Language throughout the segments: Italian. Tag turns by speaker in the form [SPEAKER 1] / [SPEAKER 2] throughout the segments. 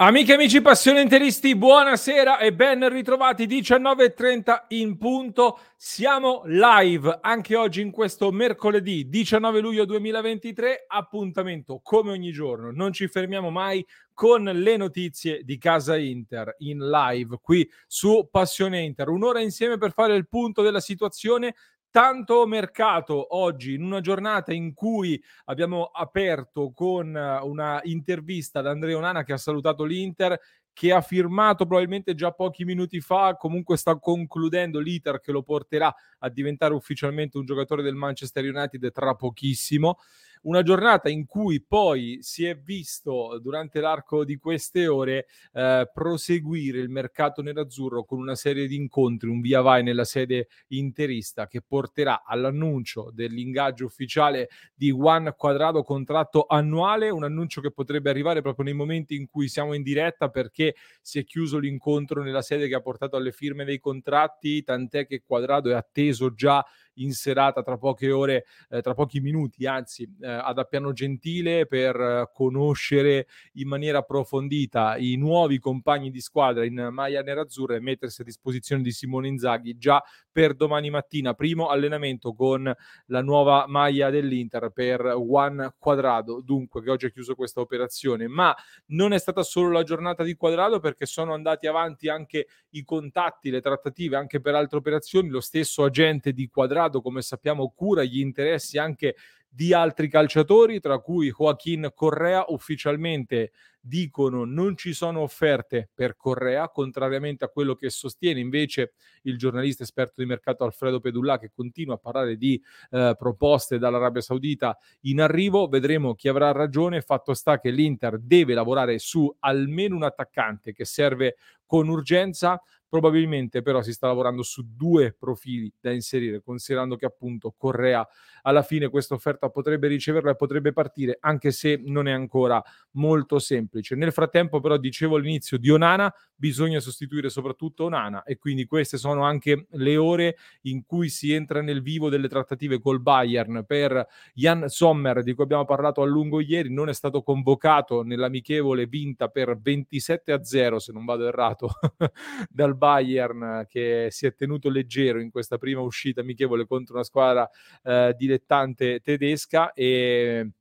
[SPEAKER 1] Amiche e amici passioni interisti, buonasera e ben ritrovati 19.30 in punto. Siamo live anche oggi in questo mercoledì 19 luglio 2023. Appuntamento come ogni giorno, non ci fermiamo mai con le notizie di Casa Inter in live qui su Passione Inter. Un'ora insieme per fare il punto della situazione tanto mercato oggi in una giornata in cui abbiamo aperto con una intervista da Andrea Onana che ha salutato l'Inter che ha firmato probabilmente già pochi minuti fa, comunque sta concludendo l'iter che lo porterà a diventare ufficialmente un giocatore del Manchester United tra pochissimo. Una giornata in cui poi si è visto durante l'arco di queste ore eh, proseguire il mercato nerazzurro con una serie di incontri, un via vai nella sede interista che porterà all'annuncio dell'ingaggio ufficiale di Juan Quadrado contratto annuale, un annuncio che potrebbe arrivare proprio nei momenti in cui siamo in diretta perché si è chiuso l'incontro nella sede che ha portato alle firme dei contratti, tant'è che Quadrado è atteso già in serata tra poche ore, eh, tra pochi minuti, anzi, eh, ad Appiano Gentile per eh, conoscere in maniera approfondita i nuovi compagni di squadra in maglia nerazzurra e mettersi a disposizione di Simone Inzaghi già per domani mattina. Primo allenamento con la nuova maglia dell'Inter per Juan Quadrado, dunque che oggi ha chiuso questa operazione, ma non è stata solo la giornata di Quadrado perché sono andati avanti anche i contatti, le trattative anche per altre operazioni, lo stesso agente di Quadrado come sappiamo, cura gli interessi anche di altri calciatori, tra cui Joaquin Correa. Ufficialmente dicono non ci sono offerte per Correa, contrariamente a quello che sostiene invece il giornalista esperto di mercato Alfredo Pedulla, che continua a parlare di eh, proposte dall'Arabia Saudita in arrivo. Vedremo chi avrà ragione. Fatto sta che l'Inter deve lavorare su almeno un attaccante che serve con urgenza. Probabilmente però si sta lavorando su due profili da inserire, considerando che appunto Correa alla fine questa offerta potrebbe riceverla e potrebbe partire, anche se non è ancora molto semplice. Nel frattempo però dicevo all'inizio di Onana, bisogna sostituire soprattutto Onana e quindi queste sono anche le ore in cui si entra nel vivo delle trattative col Bayern per Jan Sommer di cui abbiamo parlato a lungo ieri, non è stato convocato nell'amichevole vinta per 27 a 0 se non vado errato dal Bayern che si è tenuto leggero in questa prima uscita amichevole contro una squadra eh, dilettante tedesca e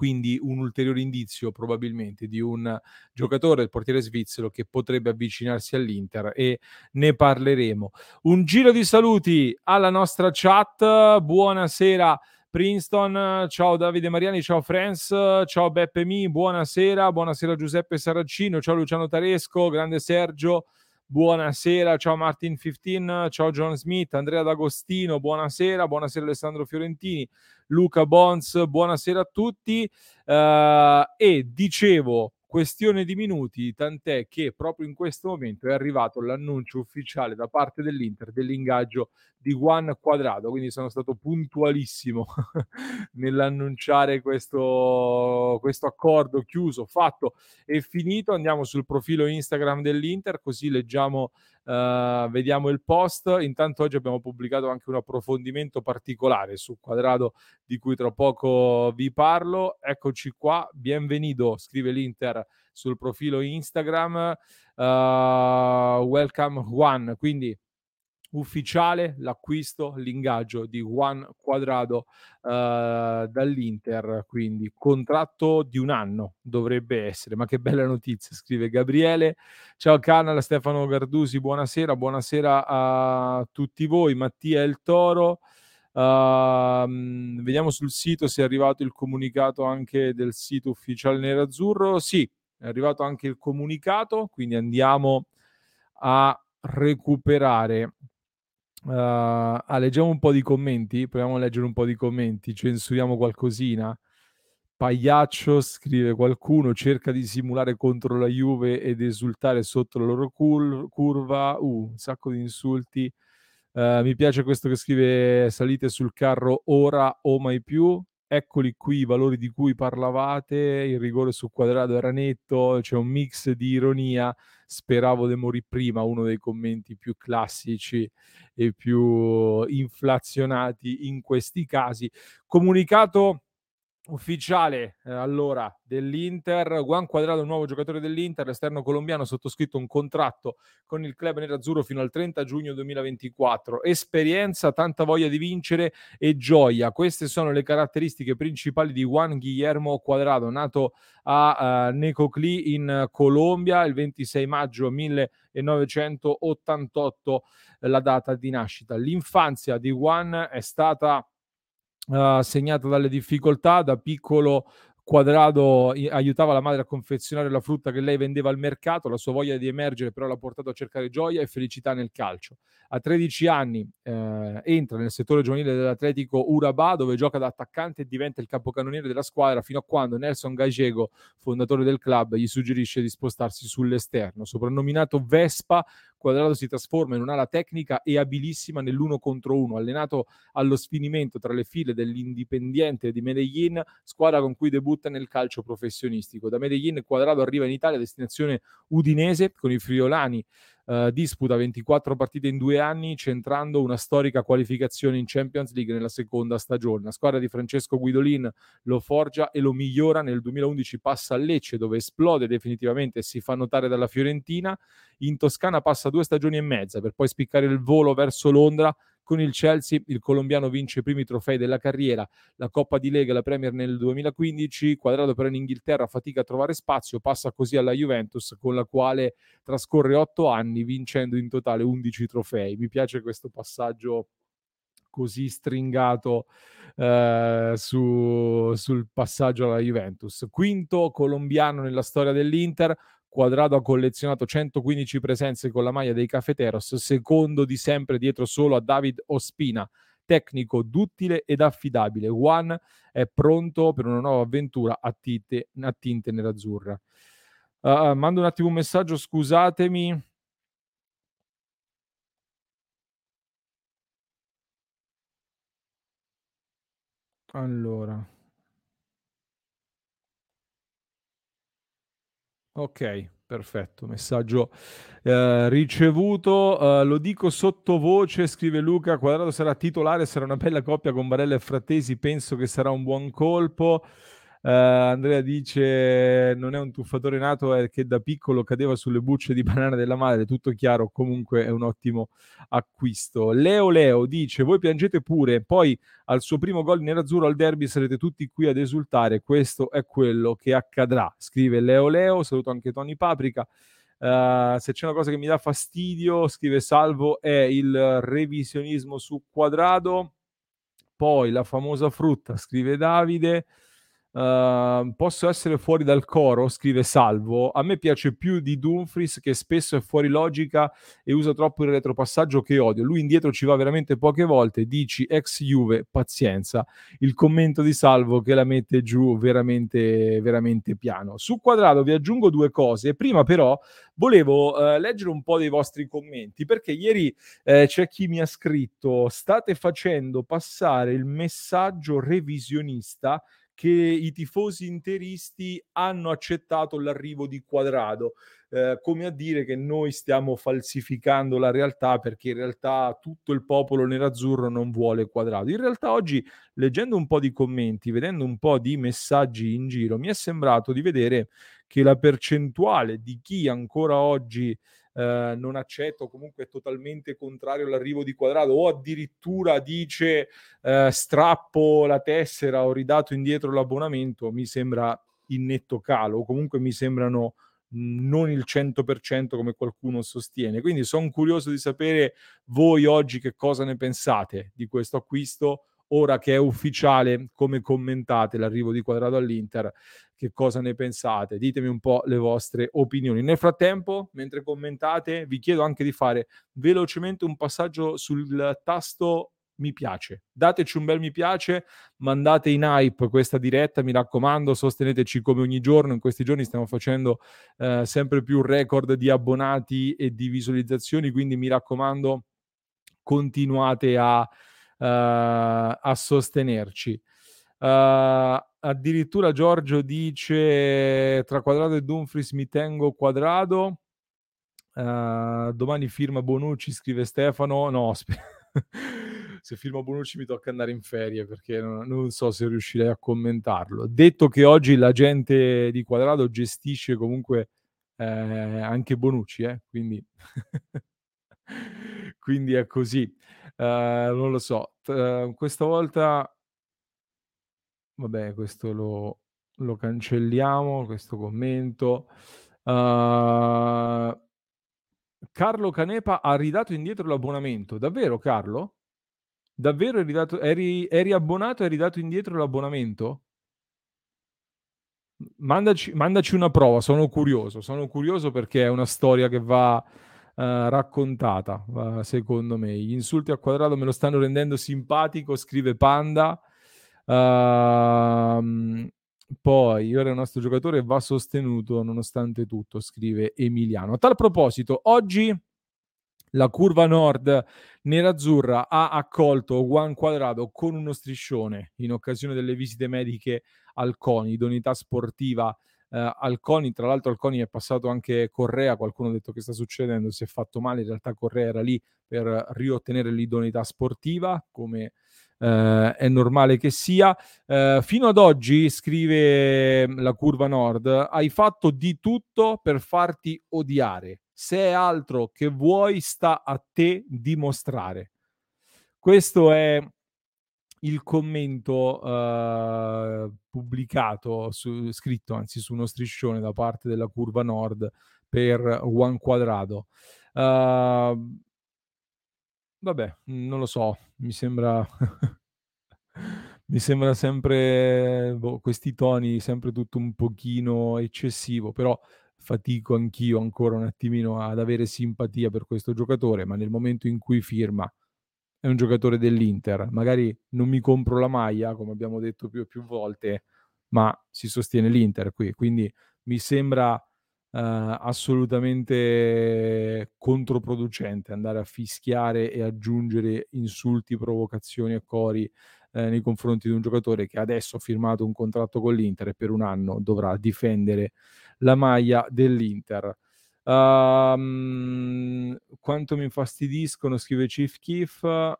[SPEAKER 1] quindi un ulteriore indizio probabilmente di un giocatore, il portiere svizzero, che potrebbe avvicinarsi all'Inter e ne parleremo. Un giro di saluti alla nostra chat, buonasera. Princeton, ciao Davide Mariani, ciao Friends, ciao Beppe Mi, buonasera, buonasera Giuseppe Saracino, ciao Luciano Taresco, grande Sergio, buonasera, ciao Martin 15, ciao John Smith, Andrea D'Agostino, buonasera, buonasera Alessandro Fiorentini, Luca Bons, buonasera a tutti. Uh, e dicevo, questione di minuti, tant'è che proprio in questo momento è arrivato l'annuncio ufficiale da parte dell'Inter dell'ingaggio di Juan Quadrado, quindi sono stato puntualissimo nell'annunciare questo, questo accordo chiuso, fatto e finito. Andiamo sul profilo Instagram dell'Inter, così leggiamo Uh, vediamo il post. Intanto oggi abbiamo pubblicato anche un approfondimento particolare su Quadrado di cui tra poco vi parlo. Eccoci qua, bienvenido, scrive l'Inter sul profilo Instagram. Uh, welcome Juan, quindi ufficiale l'acquisto, l'ingaggio di Juan Quadrado uh, dall'Inter, quindi contratto di un anno dovrebbe essere, ma che bella notizia, scrive Gabriele. Ciao Canal, Stefano Gardusi, buonasera, buonasera a tutti voi, Mattia El Toro. Uh, vediamo sul sito se è arrivato il comunicato anche del sito ufficiale nerazzurro. Sì, è arrivato anche il comunicato, quindi andiamo a recuperare Uh, ah, leggiamo un po' di commenti. Proviamo a leggere un po' di commenti. Censuriamo qualcosina. Pagliaccio scrive qualcuno cerca di simulare contro la Juve ed esultare sotto la loro cur- curva. Uh, un sacco di insulti. Uh, mi piace questo che scrive salite sul carro ora o mai più. Eccoli qui i valori di cui parlavate. Il rigore sul quadrato era netto. C'è un mix di ironia speravo di morire prima, uno dei commenti più classici e più inflazionati in questi casi. Comunicato ufficiale eh, allora dell'Inter, Juan Quadrado, nuovo giocatore dell'Inter, l'esterno colombiano, ha sottoscritto un contratto con il club nerazzurro fino al 30 giugno 2024. Esperienza, tanta voglia di vincere e gioia. Queste sono le caratteristiche principali di Juan Guillermo Quadrado, nato a uh, Necoclí in Colombia il 26 maggio 1988, la data di nascita. L'infanzia di Juan è stata uh, segnata dalle difficoltà, da piccolo Quadrado aiutava la madre a confezionare la frutta che lei vendeva al mercato, la sua voglia di emergere però l'ha portato a cercare gioia e felicità nel calcio. A 13 anni eh, entra nel settore giovanile dell'Atletico Urabà dove gioca da attaccante e diventa il capocannoniere della squadra fino a quando Nelson Gagego, fondatore del club, gli suggerisce di spostarsi sull'esterno. Soprannominato Vespa, Quadrado si trasforma in un'ala tecnica e abilissima nell'uno contro uno, allenato allo sfinimento tra le file dell'Indipendiente di Medellin, squadra con cui debutta nel calcio professionistico. Da Medellin Quadrado arriva in Italia destinazione udinese con i friolani Uh, disputa 24 partite in due anni, centrando una storica qualificazione in Champions League nella seconda stagione. La squadra di Francesco Guidolin lo forgia e lo migliora. Nel 2011 passa a Lecce, dove esplode definitivamente e si fa notare dalla Fiorentina. In Toscana passa due stagioni e mezza per poi spiccare il volo verso Londra con il Chelsea il colombiano vince i primi trofei della carriera, la Coppa di Lega e la Premier nel 2015, Quadrado però in Inghilterra fatica a trovare spazio, passa così alla Juventus con la quale trascorre otto anni vincendo in totale 11 trofei. Mi piace questo passaggio così stringato eh, su, sul passaggio alla Juventus. Quinto colombiano nella storia dell'Inter, Quadrado ha collezionato 115 presenze con la maglia dei Cafeteros, secondo di sempre dietro solo a David Ospina, tecnico, duttile ed affidabile. Juan è pronto per una nuova avventura a tinte, a tinte nerazzurra. Uh, mando un attimo un messaggio, scusatemi. Allora. Ok, perfetto. Messaggio eh, ricevuto. Uh, lo dico sottovoce, scrive Luca. Quadrado sarà titolare, sarà una bella coppia con Barella e Frattesi. Penso che sarà un buon colpo. Uh, Andrea dice: Non è un tuffatore nato, è che da piccolo cadeva sulle bucce di banana della madre. Tutto chiaro, comunque è un ottimo acquisto. Leo Leo dice: Voi piangete pure, poi al suo primo gol nerazzurro al derby sarete tutti qui ad esultare. Questo è quello che accadrà. Scrive Leo Leo. Saluto anche Tony Paprika. Uh, se c'è una cosa che mi dà fastidio, scrive Salvo, è il revisionismo su quadrado. Poi la famosa frutta, scrive Davide. Uh, posso essere fuori dal coro, scrive Salvo. A me piace più di Dumfries che spesso è fuori logica e usa troppo il retropassaggio che odio. Lui indietro ci va veramente poche volte. Dici ex Juve, pazienza. Il commento di Salvo che la mette giù veramente, veramente piano. Su quadrato vi aggiungo due cose. Prima però volevo uh, leggere un po' dei vostri commenti perché ieri eh, c'è chi mi ha scritto state facendo passare il messaggio revisionista che i tifosi interisti hanno accettato l'arrivo di Quadrado, eh, come a dire che noi stiamo falsificando la realtà perché in realtà tutto il popolo nerazzurro non vuole Quadrado. In realtà oggi, leggendo un po' di commenti, vedendo un po' di messaggi in giro, mi è sembrato di vedere che la percentuale di chi ancora oggi eh, non accetta o comunque è totalmente contrario all'arrivo di Quadrado o addirittura dice eh, strappo la tessera o ridato indietro l'abbonamento, mi sembra in netto calo comunque mi sembrano non il 100% come qualcuno sostiene. Quindi sono curioso di sapere voi oggi che cosa ne pensate di questo acquisto ora che è ufficiale, come commentate l'arrivo di Quadrado all'Inter, che cosa ne pensate? Ditemi un po' le vostre opinioni. Nel frattempo, mentre commentate, vi chiedo anche di fare velocemente un passaggio sul tasto mi piace. Dateci un bel mi piace, mandate in hype questa diretta, mi raccomando, sosteneteci come ogni giorno. In questi giorni stiamo facendo eh, sempre più record di abbonati e di visualizzazioni, quindi mi raccomando, continuate a a sostenerci. Uh, addirittura Giorgio dice tra Quadrado e Dumfries mi tengo Quadrado. Uh, domani firma Bonucci, scrive Stefano. No, sp- se firma Bonucci mi tocca andare in ferie perché non, non, so se riuscirei a commentarlo. Detto che oggi la gente di Quadrado gestisce comunque eh, anche Bonucci, eh? quindi, quindi è così. Uh, non lo so. Uh, questa volta, vabbè, questo lo, lo cancelliamo, questo commento. Uh, Carlo Canepa ha ridato indietro l'abbonamento. Davvero, Carlo? Davvero ridato, eri, eri abbonato e hai ridato indietro l'abbonamento? Mandaci, mandaci una prova, sono curioso. Sono curioso perché è una storia che va eh, raccontata, uh, secondo me. Gli insulti a quadrato me lo stanno rendendo simpatico, scrive Panda. Uh, poi, ora il nostro giocatore va sostenuto nonostante tutto, scrive Emiliano. A tal proposito, oggi la curva nord nerazzurra ha accolto Juan Quadrado con uno striscione in occasione delle visite mediche al CONI, idoneità sportiva eh, Alconi, tra l'altro Alconi è passato anche Correa, qualcuno ha detto che sta succedendo, si è fatto male, in realtà Correa era lì per riottenere l'idoneità sportiva, come eh, è normale che sia. Eh, fino ad oggi, scrive la curva nord, hai fatto di tutto per farti odiare. Se è altro che vuoi, sta a te dimostrare. Questo è il commento uh, pubblicato, su, scritto anzi su uno striscione da parte della curva nord per Juan Quadrado. Uh, vabbè, non lo so, mi sembra... mi sembra sempre boh, questi toni, sempre tutto un pochino eccessivo, però fatico anch'io ancora un attimino ad avere simpatia per questo giocatore, ma nel momento in cui firma è un giocatore dell'Inter. Magari non mi compro la maglia, come abbiamo detto più e più volte, ma si sostiene l'Inter qui. Quindi mi sembra uh, assolutamente controproducente andare a fischiare e aggiungere insulti, provocazioni e cori eh, nei confronti di un giocatore che adesso ha firmato un contratto con l'Inter e per un anno dovrà difendere la maglia dell'Inter. Um, quanto mi infastidiscono, scrive Chief Keef.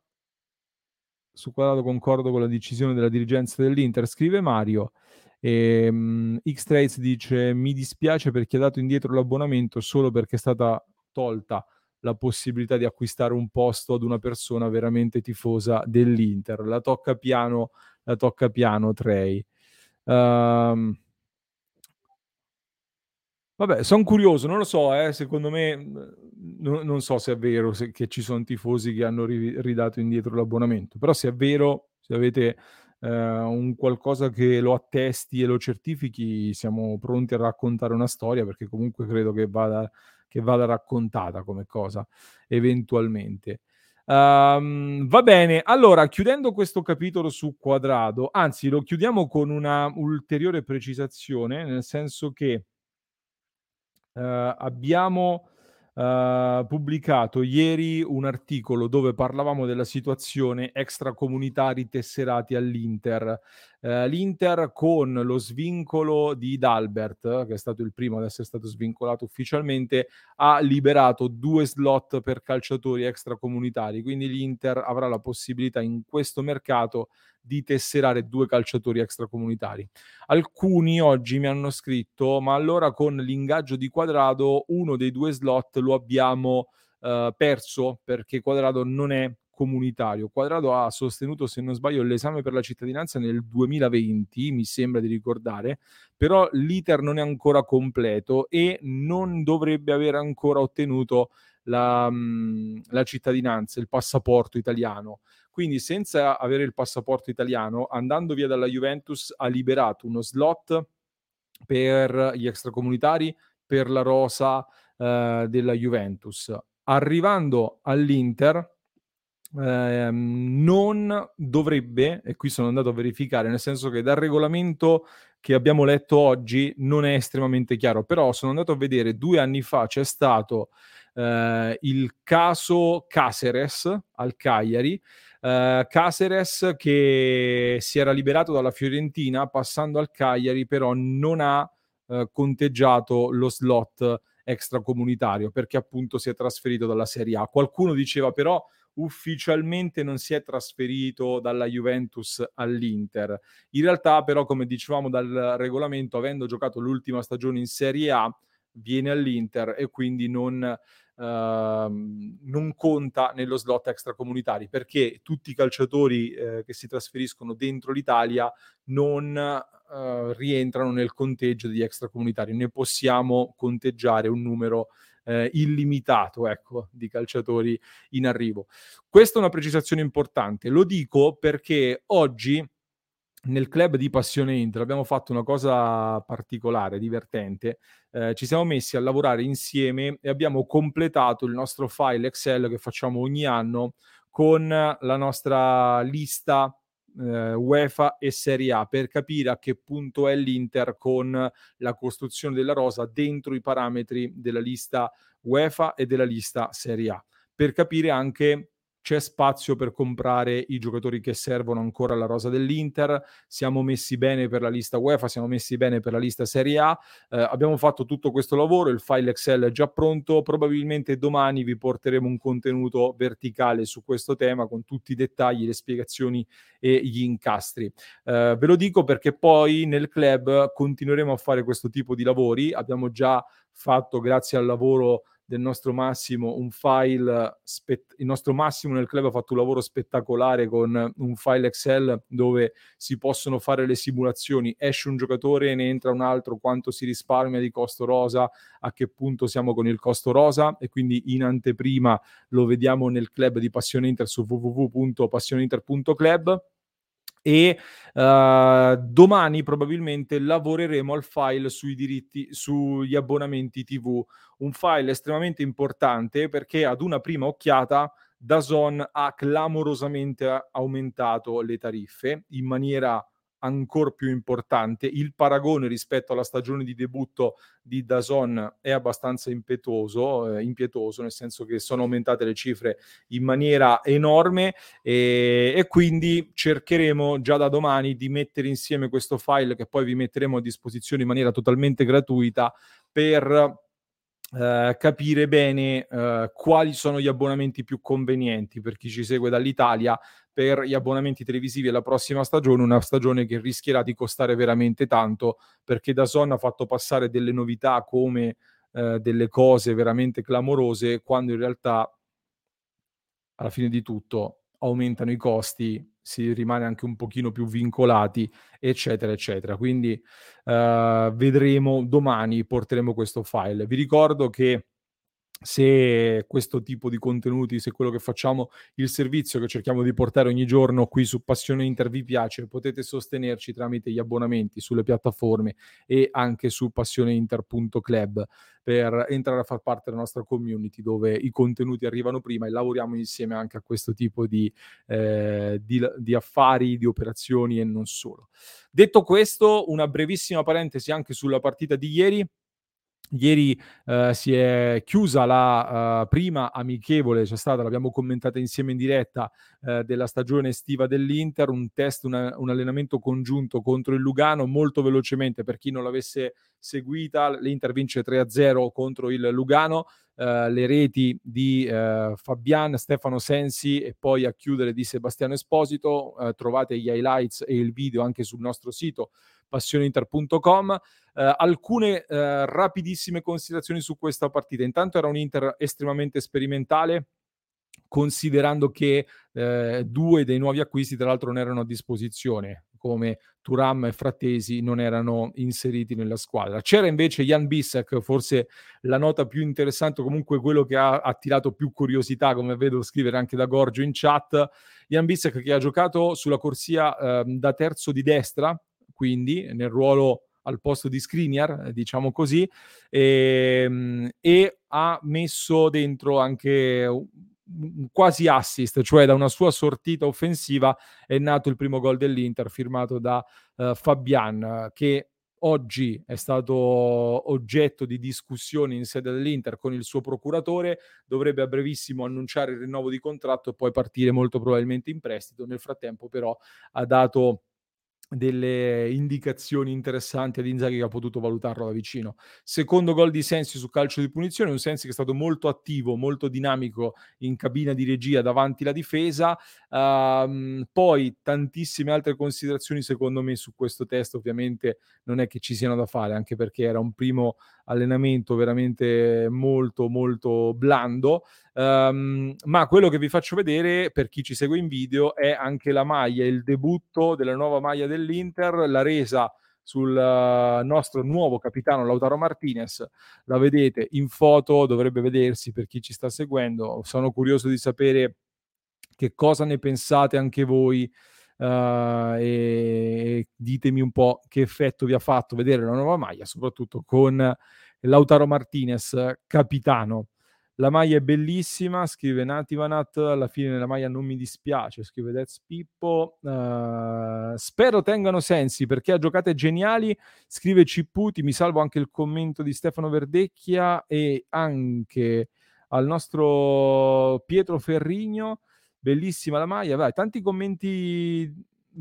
[SPEAKER 1] Su quadrato concordo con la decisione della dirigenza dell'Inter, scrive Mario. E, um, X-Trace dice: Mi dispiace perché ha dato indietro l'abbonamento solo perché è stata tolta la possibilità di acquistare un posto ad una persona veramente tifosa dell'Inter. La tocca piano, la tocca piano Trey. Um, Vabbè, sono curioso, non lo so, eh, secondo me n- non so se è vero se, che ci sono tifosi che hanno ri- ridato indietro l'abbonamento, però se è vero, se avete eh, un qualcosa che lo attesti e lo certifichi, siamo pronti a raccontare una storia perché comunque credo che vada, che vada raccontata come cosa eventualmente. Um, va bene, allora chiudendo questo capitolo su quadrado, anzi lo chiudiamo con una ulteriore precisazione, nel senso che uh, abbiamo uh, pubblicato ieri un articolo dove parlavamo della situazione extracomunitari tesserati all'Inter. Uh, L'Inter con lo svincolo di Dalbert, che è stato il primo ad essere stato svincolato ufficialmente, ha liberato due slot per calciatori extracomunitari, quindi l'Inter avrà la possibilità in questo mercato di tesserare due calciatori extracomunitari. Alcuni oggi mi hanno scritto, ma allora con l'ingaggio di Quadrado uno dei due slot lo abbiamo eh, perso perché Quadrado non è comunitario. Quadrado ha sostenuto, se non sbaglio, l'esame per la cittadinanza nel 2020, mi sembra di ricordare, però l'iter non è ancora completo e non dovrebbe aver ancora ottenuto la, la cittadinanza, il passaporto italiano. Quindi senza avere il passaporto italiano, andando via dalla Juventus, ha liberato uno slot per gli extracomunitari, per la rosa eh, della Juventus. Arrivando all'Inter, eh, non dovrebbe, e qui sono andato a verificare, nel senso che dal regolamento che abbiamo letto oggi non è estremamente chiaro, però sono andato a vedere due anni fa c'è stato eh, il caso Caceres al Cagliari, Uh, Caceres che si era liberato dalla Fiorentina passando al Cagliari però non ha uh, conteggiato lo slot extracomunitario perché appunto si è trasferito dalla Serie A. Qualcuno diceva però ufficialmente non si è trasferito dalla Juventus all'Inter. In realtà però come dicevamo dal regolamento avendo giocato l'ultima stagione in Serie A viene all'Inter e quindi non Uh, non conta nello slot extracomunitari perché tutti i calciatori uh, che si trasferiscono dentro l'Italia non uh, rientrano nel conteggio degli extracomunitari, ne possiamo conteggiare un numero eh, illimitato ecco, di calciatori in arrivo. Questa è una precisazione importante, lo dico perché oggi nel club di Passione Inter abbiamo fatto una cosa particolare, divertente. Eh, ci siamo messi a lavorare insieme e abbiamo completato il nostro file Excel che facciamo ogni anno con la nostra lista eh, UEFA e Serie A per capire a che punto è l'Inter con la costruzione della rosa dentro i parametri della lista UEFA e della lista Serie A. Per capire anche c'è spazio per comprare i giocatori che servono ancora alla rosa dell'Inter, siamo messi bene per la lista UEFA, siamo messi bene per la lista Serie A, eh, abbiamo fatto tutto questo lavoro, il file Excel è già pronto, probabilmente domani vi porteremo un contenuto verticale su questo tema con tutti i dettagli, le spiegazioni e gli incastri. Eh, ve lo dico perché poi nel club continueremo a fare questo tipo di lavori, abbiamo già fatto grazie al lavoro del nostro Massimo un file, spett- il nostro Massimo nel club ha fatto un lavoro spettacolare con un file Excel dove si possono fare le simulazioni, esce un giocatore, ne entra un altro, quanto si risparmia di costo rosa, a che punto siamo con il costo rosa? E quindi in anteprima lo vediamo nel club di Passione Inter su www.passioneinter.club e uh, domani probabilmente lavoreremo al file sui diritti sugli abbonamenti TV un file estremamente importante perché ad una prima occhiata Dazon ha clamorosamente aumentato le tariffe in maniera ancora più importante. Il paragone rispetto alla stagione di debutto di Dazon è abbastanza impetuoso, eh, impietoso, nel senso che sono aumentate le cifre in maniera enorme e, e, quindi cercheremo già da domani di mettere insieme questo file che poi vi metteremo a disposizione in maniera totalmente gratuita per Uh, capire bene uh, quali sono gli abbonamenti più convenienti per chi ci segue dall'Italia per gli abbonamenti televisivi alla prossima stagione, una stagione che rischierà di costare veramente tanto perché da Son ha fatto passare delle novità come uh, delle cose veramente clamorose quando in realtà alla fine di tutto aumentano i costi si rimane anche un pochino più vincolati, eccetera, eccetera. Quindi uh, vedremo domani, porteremo questo file. Vi ricordo che se questo tipo di contenuti, se quello che facciamo, il servizio che cerchiamo di portare ogni giorno qui su Passione Inter vi piace, potete sostenerci tramite gli abbonamenti sulle piattaforme e anche su passioneinter.club per entrare a far parte della nostra community dove i contenuti arrivano prima e lavoriamo insieme anche a questo tipo di, eh, di, di affari, di operazioni e non solo. Detto questo, una brevissima parentesi anche sulla partita di ieri Ieri uh, si è chiusa la uh, prima amichevole, c'è stata, l'abbiamo commentata insieme in diretta, uh, della stagione estiva dell'Inter, un test, una, un allenamento congiunto contro il Lugano, molto velocemente per chi non l'avesse seguita, l'Inter vince 3-0 contro il Lugano, le reti di Fabian, Stefano Sensi e poi a chiudere di Sebastiano Esposito, trovate gli highlights e il video anche sul nostro sito passioneinter.com. Eh, alcune eh, rapidissime considerazioni su questa partita. Intanto era un Inter estremamente sperimentale, considerando che eh, due dei nuovi acquisti, tra l'altro, non erano a disposizione, come Turam e Frattesi non erano inseriti nella squadra. C'era invece Jan Bissek, forse la nota più interessante, comunque quello che ha attirato più curiosità, come vedo scrivere anche da Gorgio in chat. Jan Bissek che ha giocato sulla corsia eh, da terzo di destra, quindi nel ruolo al posto di Skriniar, eh, diciamo così, e, ehm, e ha messo dentro anche quasi assist, cioè da una sua sortita offensiva è nato il primo gol dell'Inter firmato da uh, Fabian che oggi è stato oggetto di discussioni in sede dell'Inter con il suo procuratore, dovrebbe a brevissimo annunciare il rinnovo di contratto e poi partire molto probabilmente in prestito. Nel frattempo però ha dato delle indicazioni interessanti ad Inzaghi che ha potuto valutarlo da vicino. Secondo gol di Sensi su calcio di punizione, un Sensi che è stato molto attivo, molto dinamico in cabina di regia davanti la difesa. Uh, poi tantissime altre considerazioni secondo me su questo test, ovviamente non è che ci siano da fare, anche perché era un primo allenamento veramente molto molto blando. Um, ma quello che vi faccio vedere per chi ci segue in video è anche la maglia, il debutto della nuova maglia dell'Inter, la resa sul uh, nostro nuovo capitano Lautaro Martinez. La vedete in foto, dovrebbe vedersi per chi ci sta seguendo. Sono curioso di sapere che cosa ne pensate anche voi. Uh, e ditemi un po' che effetto vi ha fatto vedere la nuova maglia, soprattutto con Lautaro Martinez, capitano. La maglia è bellissima, scrive Nativanat, alla fine la maglia non mi dispiace, scrive Dez Pippo. Uh, spero tengano sensi perché ha giocate geniali, scrive Cipputi, mi salvo anche il commento di Stefano Verdecchia e anche al nostro Pietro Ferrigno, bellissima la maglia, vai, tanti commenti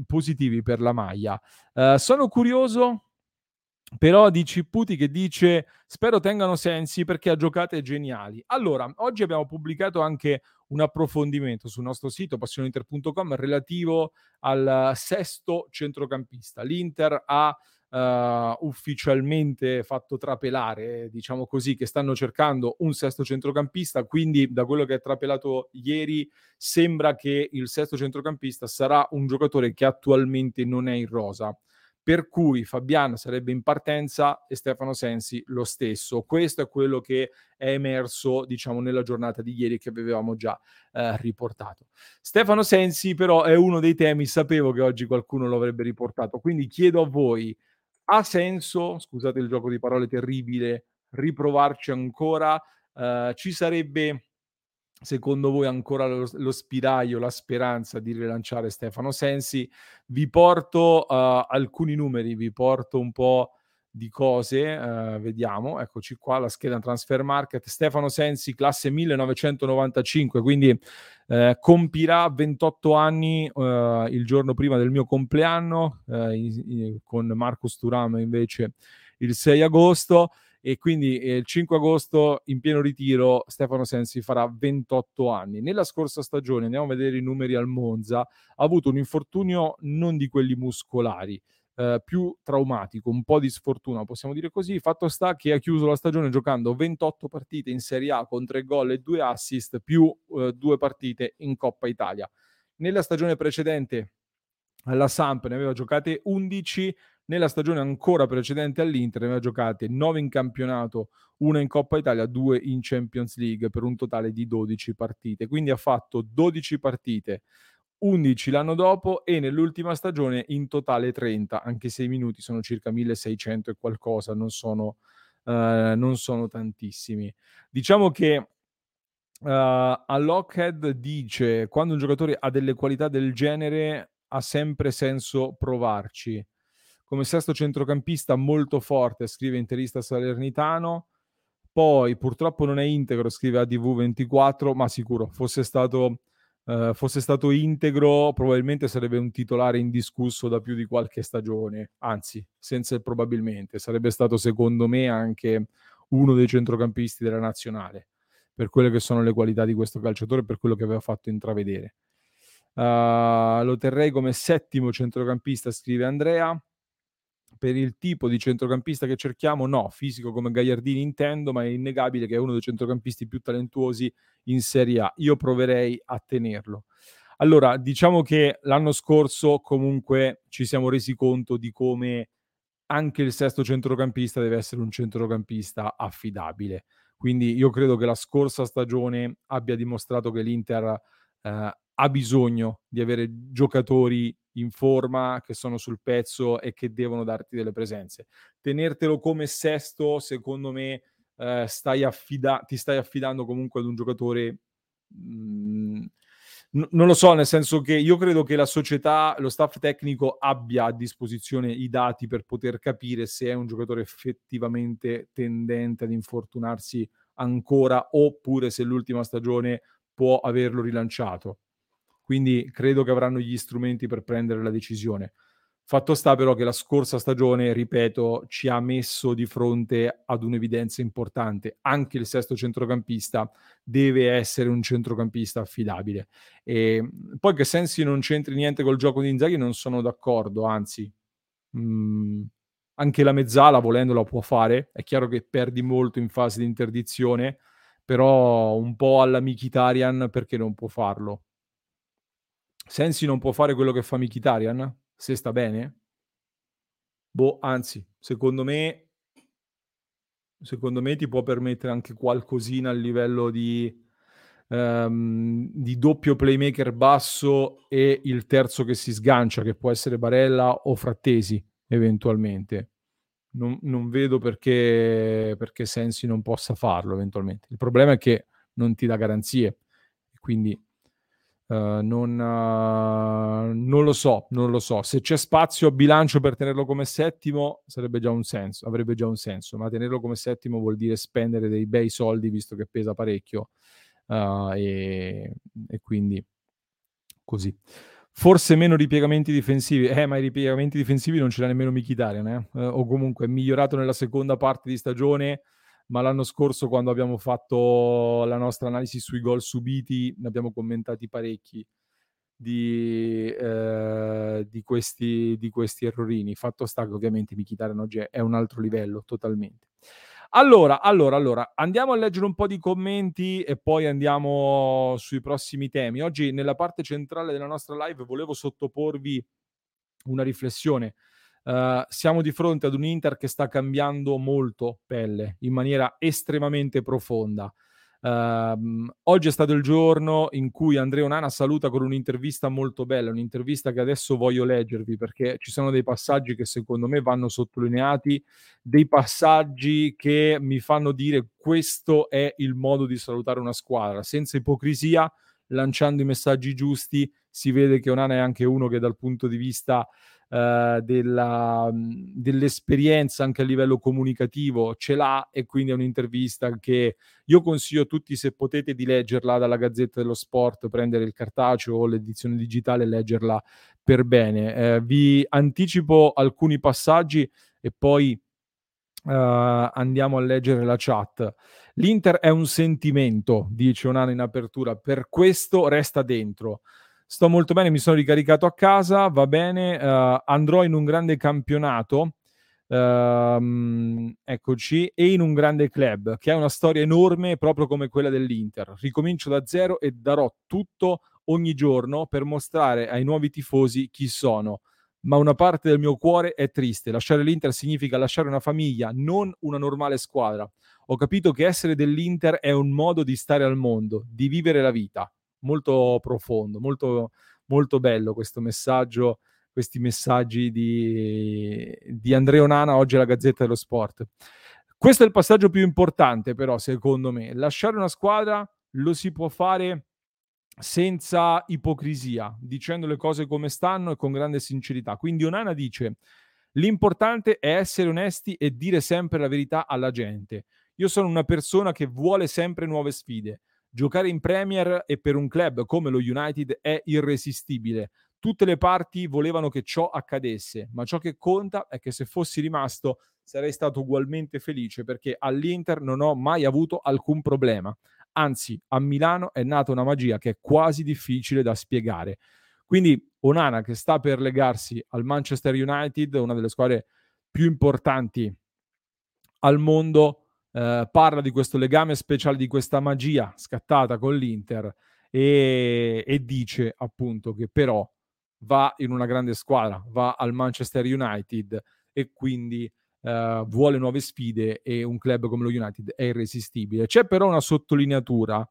[SPEAKER 1] positivi per la maglia. Uh, sono curioso però di Cipputi che dice spero tengano sensi perché ha giocate geniali. Allora, oggi abbiamo pubblicato anche un approfondimento sul nostro sito passioneinter.com relativo al sesto centrocampista. L'Inter ha uh, ufficialmente fatto trapelare, diciamo così, che stanno cercando un sesto centrocampista, quindi da quello che è trapelato ieri sembra che il sesto centrocampista sarà un giocatore che attualmente non è in rosa per cui Fabian sarebbe in partenza e Stefano Sensi lo stesso. Questo è quello che è emerso, diciamo, nella giornata di ieri che avevamo già eh, riportato. Stefano Sensi però è uno dei temi, sapevo che oggi qualcuno lo avrebbe riportato, quindi chiedo a voi, ha senso, scusate il gioco di parole terribile, riprovarci ancora? Eh, ci sarebbe secondo voi ancora lo, lo, spiraglio, la speranza di rilanciare Stefano Sensi. Vi porto uh, alcuni numeri, vi porto un po' di cose, uh, vediamo, eccoci qua, la scheda Transfer Market, Stefano Sensi, classe 1995, quindi uh, compirà 28 anni il giorno prima del mio compleanno, in, in, con Marcus Turam invece il 6 agosto. E quindi eh, il 5 agosto in pieno ritiro Stefano Sensi farà 28 anni. Nella scorsa stagione, andiamo a vedere i numeri al Monza, ha avuto un infortunio non di quelli muscolari, eh, più traumatico, un po' di sfortuna, possiamo dire così. Fatto sta che ha chiuso la stagione giocando 28 partite in Serie A con 3 gol e 2 assist, più eh, 2 partite in Coppa Italia. Nella stagione precedente alla Samp ne aveva giocate 11, nella stagione ancora precedente all'Inter aveva giocate 9 in campionato, una in Coppa Italia, due in Champions League per un totale di 12 partite. Quindi ha fatto 12 partite, 11 l'anno dopo e nell'ultima stagione in totale 30, anche se i minuti sono circa 1600 e qualcosa, non sono, uh, non sono tantissimi. Diciamo che uh, a Lockhead dice quando un giocatore ha delle qualità del genere ha sempre senso provarci. Come sesto centrocampista molto forte, scrive interista salernitano. Poi purtroppo non è integro, scrive ADV24, ma sicuro fosse stato, uh, fosse stato integro probabilmente sarebbe un titolare indiscusso da più di qualche stagione, anzi senza il probabilmente, sarebbe stato secondo me anche uno dei centrocampisti della nazionale per quelle che sono le qualità di questo calciatore, per quello che aveva fatto intravedere. Uh, lo terrei come settimo centrocampista, scrive Andrea. Per il tipo di centrocampista che cerchiamo, no, fisico come Gagliardini intendo, ma è innegabile che è uno dei centrocampisti più talentuosi in Serie A. Io proverei a tenerlo. Allora, diciamo che l'anno scorso comunque ci siamo resi conto di come anche il sesto centrocampista deve essere un centrocampista affidabile. Quindi io credo che la scorsa stagione abbia dimostrato che l'Inter eh, ha bisogno di avere giocatori in forma, che sono sul pezzo e che devono darti delle presenze. Tenertelo come sesto, secondo me, eh, stai affida- ti stai affidando comunque ad un giocatore... Mh, mm, non lo so, nel senso che io credo che la società, lo staff tecnico abbia a disposizione i dati per poter capire se è un giocatore effettivamente tendente ad infortunarsi ancora oppure se l'ultima stagione può averlo rilanciato. Quindi credo che avranno gli strumenti per prendere la decisione. Fatto sta però che la scorsa stagione, ripeto, ci ha messo di fronte ad un'evidenza importante. Anche il sesto centrocampista deve essere un centrocampista affidabile. E poi che Sensi non c'entri niente col gioco di Inzaghi non sono d'accordo, anzi, mh, mm, anche la mezzala volendo la può fare. È chiaro che perdi molto in fase di interdizione, però un po' alla Mikitarian perché non può farlo. Sensi non può fare quello che fa Mikitarian? Se sta bene? Boh, anzi, secondo me secondo me ti può permettere anche qualcosina a livello di, um, di doppio playmaker basso e il terzo che si sgancia, che può essere Barella o Frattesi eventualmente. Non, non vedo perché, perché Sensi non possa farlo eventualmente. Il problema è che non ti dà garanzie, quindi Uh, non, uh, non, lo so, non lo so. Se c'è spazio a bilancio per tenerlo come settimo, sarebbe già un senso, avrebbe già un senso, ma tenerlo come settimo vuol dire spendere dei bei soldi visto che pesa parecchio uh, e, e, quindi così. Forse meno ripiegamenti difensivi, eh, ma i ripiegamenti difensivi non ce l'ha nemmeno Mkhitaryan, eh? o comunque è migliorato nella seconda parte di stagione ma l'anno scorso quando abbiamo fatto la nostra analisi sui gol subiti ne abbiamo commentati parecchi di, eh, di, questi, di questi errorini. Fatto sta che ovviamente Mkhitaryan oggi è un altro livello totalmente. Allora, allora, allora, andiamo a leggere un po' di commenti e poi andiamo sui prossimi temi. Oggi nella parte centrale della nostra live volevo sottoporvi una riflessione Uh, siamo di fronte ad un Inter che sta cambiando molto pelle in maniera estremamente profonda. Uh, oggi è stato il giorno in cui Andrea Onana saluta con un'intervista molto bella, un'intervista che adesso voglio leggervi perché ci sono dei passaggi che secondo me vanno sottolineati, dei passaggi che mi fanno dire questo è il modo di salutare una squadra, senza ipocrisia, lanciando i messaggi giusti, si vede che Onana è anche uno che dal punto di vista eh, della, dell'esperienza anche a livello comunicativo ce l'ha e quindi è un'intervista che io consiglio a tutti se potete di leggerla dalla Gazzetta dello Sport, prendere il cartaceo o l'edizione digitale e leggerla per bene. Eh, vi anticipo alcuni passaggi e poi Uh, andiamo a leggere la chat. L'Inter è un sentimento, dice Onana in apertura, per questo resta dentro. Sto molto bene, mi sono ricaricato a casa, va bene, uh, andrò in un grande campionato, uh, eccoci, e in un grande club che ha una storia enorme proprio come quella dell'Inter. Ricomincio da zero e darò tutto ogni giorno per mostrare ai nuovi tifosi chi sono. ma una parte del mio cuore è triste. Lasciare l'Inter significa lasciare una famiglia, non una normale squadra. Ho capito che essere dell'Inter è un modo di stare al mondo, di vivere la vita. Molto profondo, molto, molto bello questo messaggio, questi messaggi di, di Andrea Onana oggi alla Gazzetta dello Sport. Questo è il passaggio più importante, però, secondo me. Lasciare una squadra lo si può fare senza ipocrisia, dicendo le cose come stanno e con grande sincerità. Quindi Onana dice: L'importante è essere onesti e dire sempre la verità alla gente. Io sono una persona che vuole sempre nuove sfide. Giocare in Premier e per un club come lo United è irresistibile. Tutte le parti volevano che ciò accadesse, ma ciò che conta è che se fossi rimasto sarei stato ugualmente felice perché all'Inter non ho mai avuto alcun problema. Anzi, a Milano è nata una magia che è quasi difficile da spiegare. Quindi Onana che sta per legarsi al Manchester United, una delle squadre più importanti al mondo, eh, parla di questo legame speciale, di questa magia scattata con l'Inter e, e dice appunto che però va in una grande squadra, va al Manchester United e quindi uh, vuole nuove sfide e un club come lo United è irresistibile. C'è però una sottolineatura,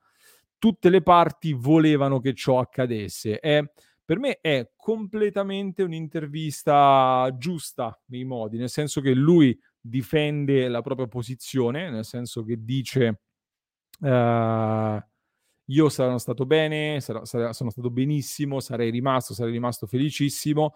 [SPEAKER 1] tutte le parti volevano che ciò accadesse. È, per me è completamente un'intervista giusta nei modi, nel senso che lui difende la propria posizione, nel senso che dice uh, io sono stato bene, sarò, sarò, sono stato benissimo, sarei rimasto, sarei rimasto felicissimo,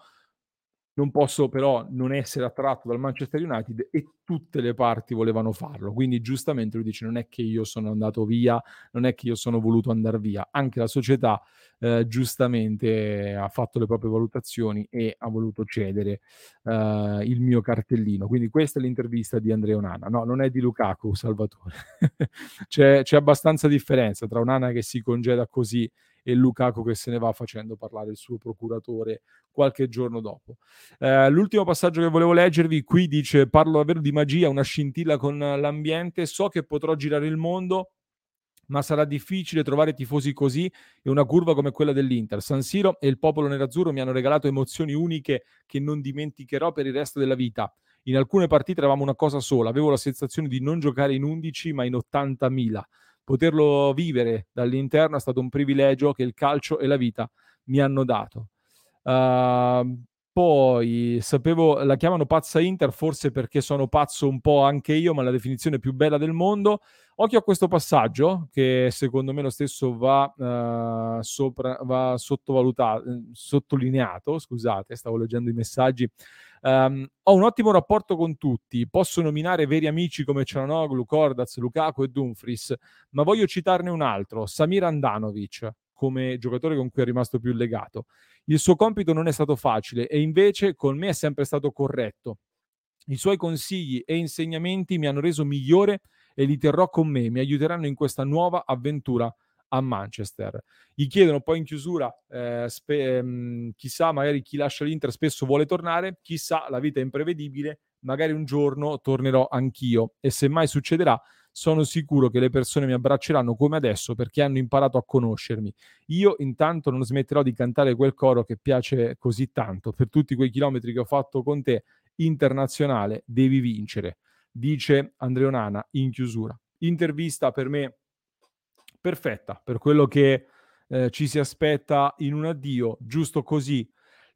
[SPEAKER 1] non posso però non essere attratto dal Manchester United e tutte le parti volevano farlo. Quindi giustamente lui dice non è che io sono andato via, non è che io sono voluto andare via. Anche la società eh, giustamente ha fatto le proprie valutazioni e ha voluto cedere eh, il mio cartellino. Quindi questa è l'intervista di Andrea Onana. No, non è di Lukaku, Salvatore. c'è, c'è abbastanza differenza tra Onana che si congeda così e Lukaku che se ne va facendo parlare il suo procuratore qualche giorno dopo. Eh, l'ultimo passaggio che volevo leggervi qui dice parlo davvero di magia, una scintilla con l'ambiente, so che potrò girare il mondo ma sarà difficile trovare tifosi così e una curva come quella dell'Inter. San Siro e il popolo nerazzurro mi hanno regalato emozioni uniche che non dimenticherò per il resto della vita. In alcune partite eravamo una cosa sola, avevo la sensazione di non giocare in 11 ma in 80.000 poterlo vivere dall'interno è stato un privilegio che il calcio e la vita mi hanno dato. Uh, poi sapevo, la chiamano pazza Inter, forse perché sono pazzo un po' anche io, ma la definizione più bella del mondo. Occhio a questo passaggio, che secondo me lo stesso va, uh, sopra, va sottovalutato, sottolineato. Scusate, stavo leggendo i messaggi. Um, ho un ottimo rapporto con tutti, posso nominare veri amici come Cianoglu, Kordaz, Lukaku e Dumfries, ma voglio citarne un altro, Samir Andanovic, come giocatore con cui è rimasto più legato. Il suo compito non è stato facile e invece con me è sempre stato corretto. I suoi consigli e insegnamenti mi hanno reso migliore e li terrò con me, mi aiuteranno in questa nuova avventura a Manchester. Gli chiedono poi in chiusura, eh, spe- ehm, chissà, magari chi lascia l'Inter spesso vuole tornare, chissà, la vita è imprevedibile, magari un giorno tornerò anch'io e se mai succederà sono sicuro che le persone mi abbracceranno come adesso perché hanno imparato a conoscermi. Io intanto non smetterò di cantare quel coro che piace così tanto. Per tutti quei chilometri che ho fatto con te, internazionale, devi vincere, dice Andrea Onana in chiusura. Intervista per me perfetta per quello che eh, ci si aspetta in un addio, giusto così.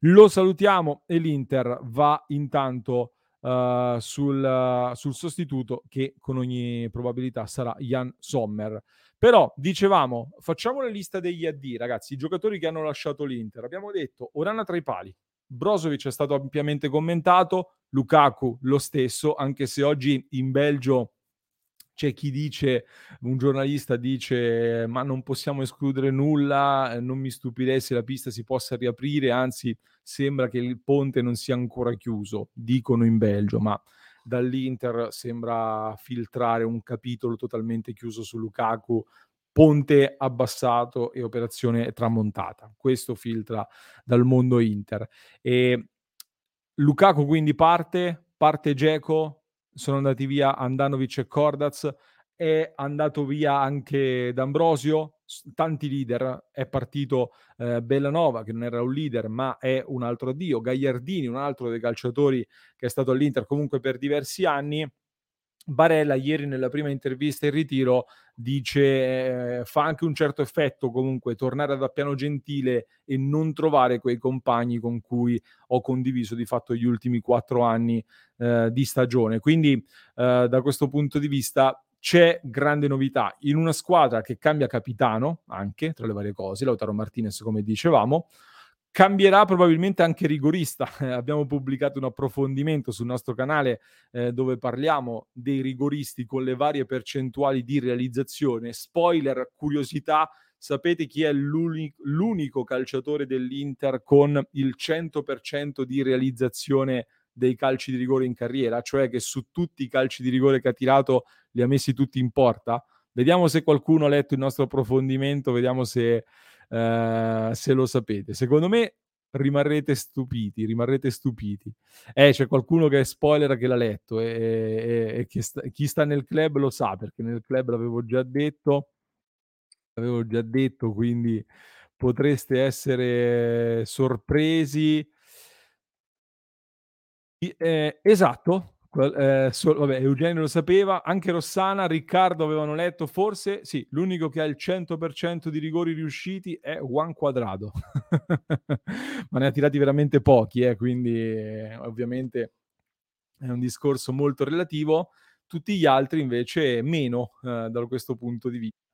[SPEAKER 1] Lo salutiamo e l'Inter va intanto uh, sul, uh, sul, sostituto che con ogni probabilità sarà Jan Sommer. Però dicevamo, facciamo la lista degli AD, ragazzi, i giocatori che hanno lasciato l'Inter. Abbiamo detto Orana tra i pali, Brozovic è stato ampiamente commentato, Lukaku lo stesso, anche se oggi in Belgio c'è chi dice, un giornalista dice, ma non possiamo escludere nulla, non mi stupirei se la pista si possa riaprire, anzi sembra che il ponte non sia ancora chiuso, dicono in Belgio, ma dall'Inter sembra filtrare un capitolo totalmente chiuso su Lukaku, ponte abbassato e operazione tramontata. Questo filtra dal mondo Inter. E Lukaku quindi parte, parte Geco, sono andati via Andanovic e Kordaz. è andato via anche D'Ambrosio, tanti leader, è partito eh, Bellanova che non era un leader ma è un altro addio, Gagliardini, un altro dei calciatori che è stato all'Inter comunque per diversi anni. Barella ieri nella prima intervista in ritiro dice eh, fa anche un certo effetto comunque tornare ad Appiano Gentile e non trovare quei compagni con cui ho condiviso di fatto gli ultimi quattro anni eh, di stagione. Quindi eh, da questo punto di vista c'è grande novità in una squadra che cambia capitano anche tra le varie cose, Lautaro Martinez come dicevamo, cambierà probabilmente anche rigorista. Abbiamo pubblicato un approfondimento sul nostro canale eh, dove parliamo dei rigoristi con le varie percentuali di realizzazione. Spoiler, curiosità, sapete chi è l'unico, l'unico calciatore dell'Inter con il 100% di realizzazione dei calci di rigore in carriera, cioè che su tutti i calci di rigore che ha tirato li ha messi tutti in porta. Vediamo se qualcuno ha letto il nostro approfondimento, vediamo se, uh, se lo sapete. Secondo me rimarrete stupiti, rimarrete stupiti. Eh, c'è qualcuno che è spoiler che l'ha letto e, e, e chi, sta, chi, sta, nel club lo sa, perché nel club l'avevo già detto, l'avevo già detto, quindi potreste essere sorpresi eh, esatto, eh, so, vabbè, Eugenio lo sapeva, anche Rossana, Riccardo avevano letto, forse sì, l'unico che ha il 100% di rigori riusciti è Juan Quadrado, ma ne ha tirati veramente pochi, eh, quindi eh, ovviamente è un discorso molto relativo, tutti gli altri invece meno eh, da questo punto di vista.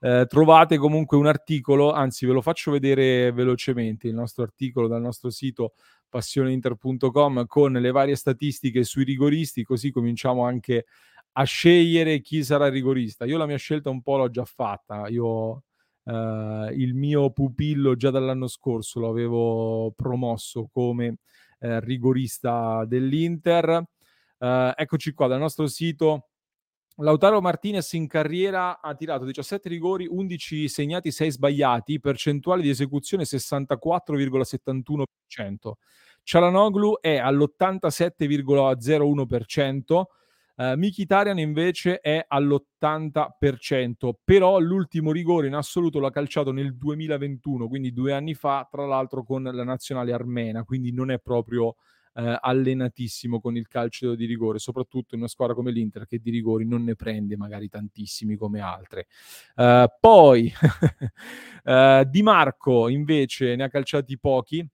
[SPEAKER 1] Eh, trovate comunque un articolo, anzi ve lo faccio vedere velocemente, il nostro articolo dal nostro sito passioneinter.com con le varie statistiche sui rigoristi, così cominciamo anche a scegliere chi sarà rigorista. Io la mia scelta un po' l'ho già fatta, io eh, il mio pupillo già dall'anno scorso lo avevo promosso come eh, rigorista dell'Inter. Eh, eccoci qua dal nostro sito Lautaro Martinez in carriera ha tirato 17 rigori, 11 segnati, 6 sbagliati, percentuale di esecuzione 64,71%. Cialanoglu è all'87,01%, uh, Mkhitaryan invece è all'80%, però l'ultimo rigore in assoluto l'ha calciato nel 2021, quindi due anni fa, tra l'altro con la nazionale armena, quindi non è proprio eh, allenatissimo con il calcio di rigore, soprattutto in una squadra come l'Inter che di rigori non ne prende magari tantissimi come altre. Uh, poi uh, Di Marco invece ne ha calciati pochi,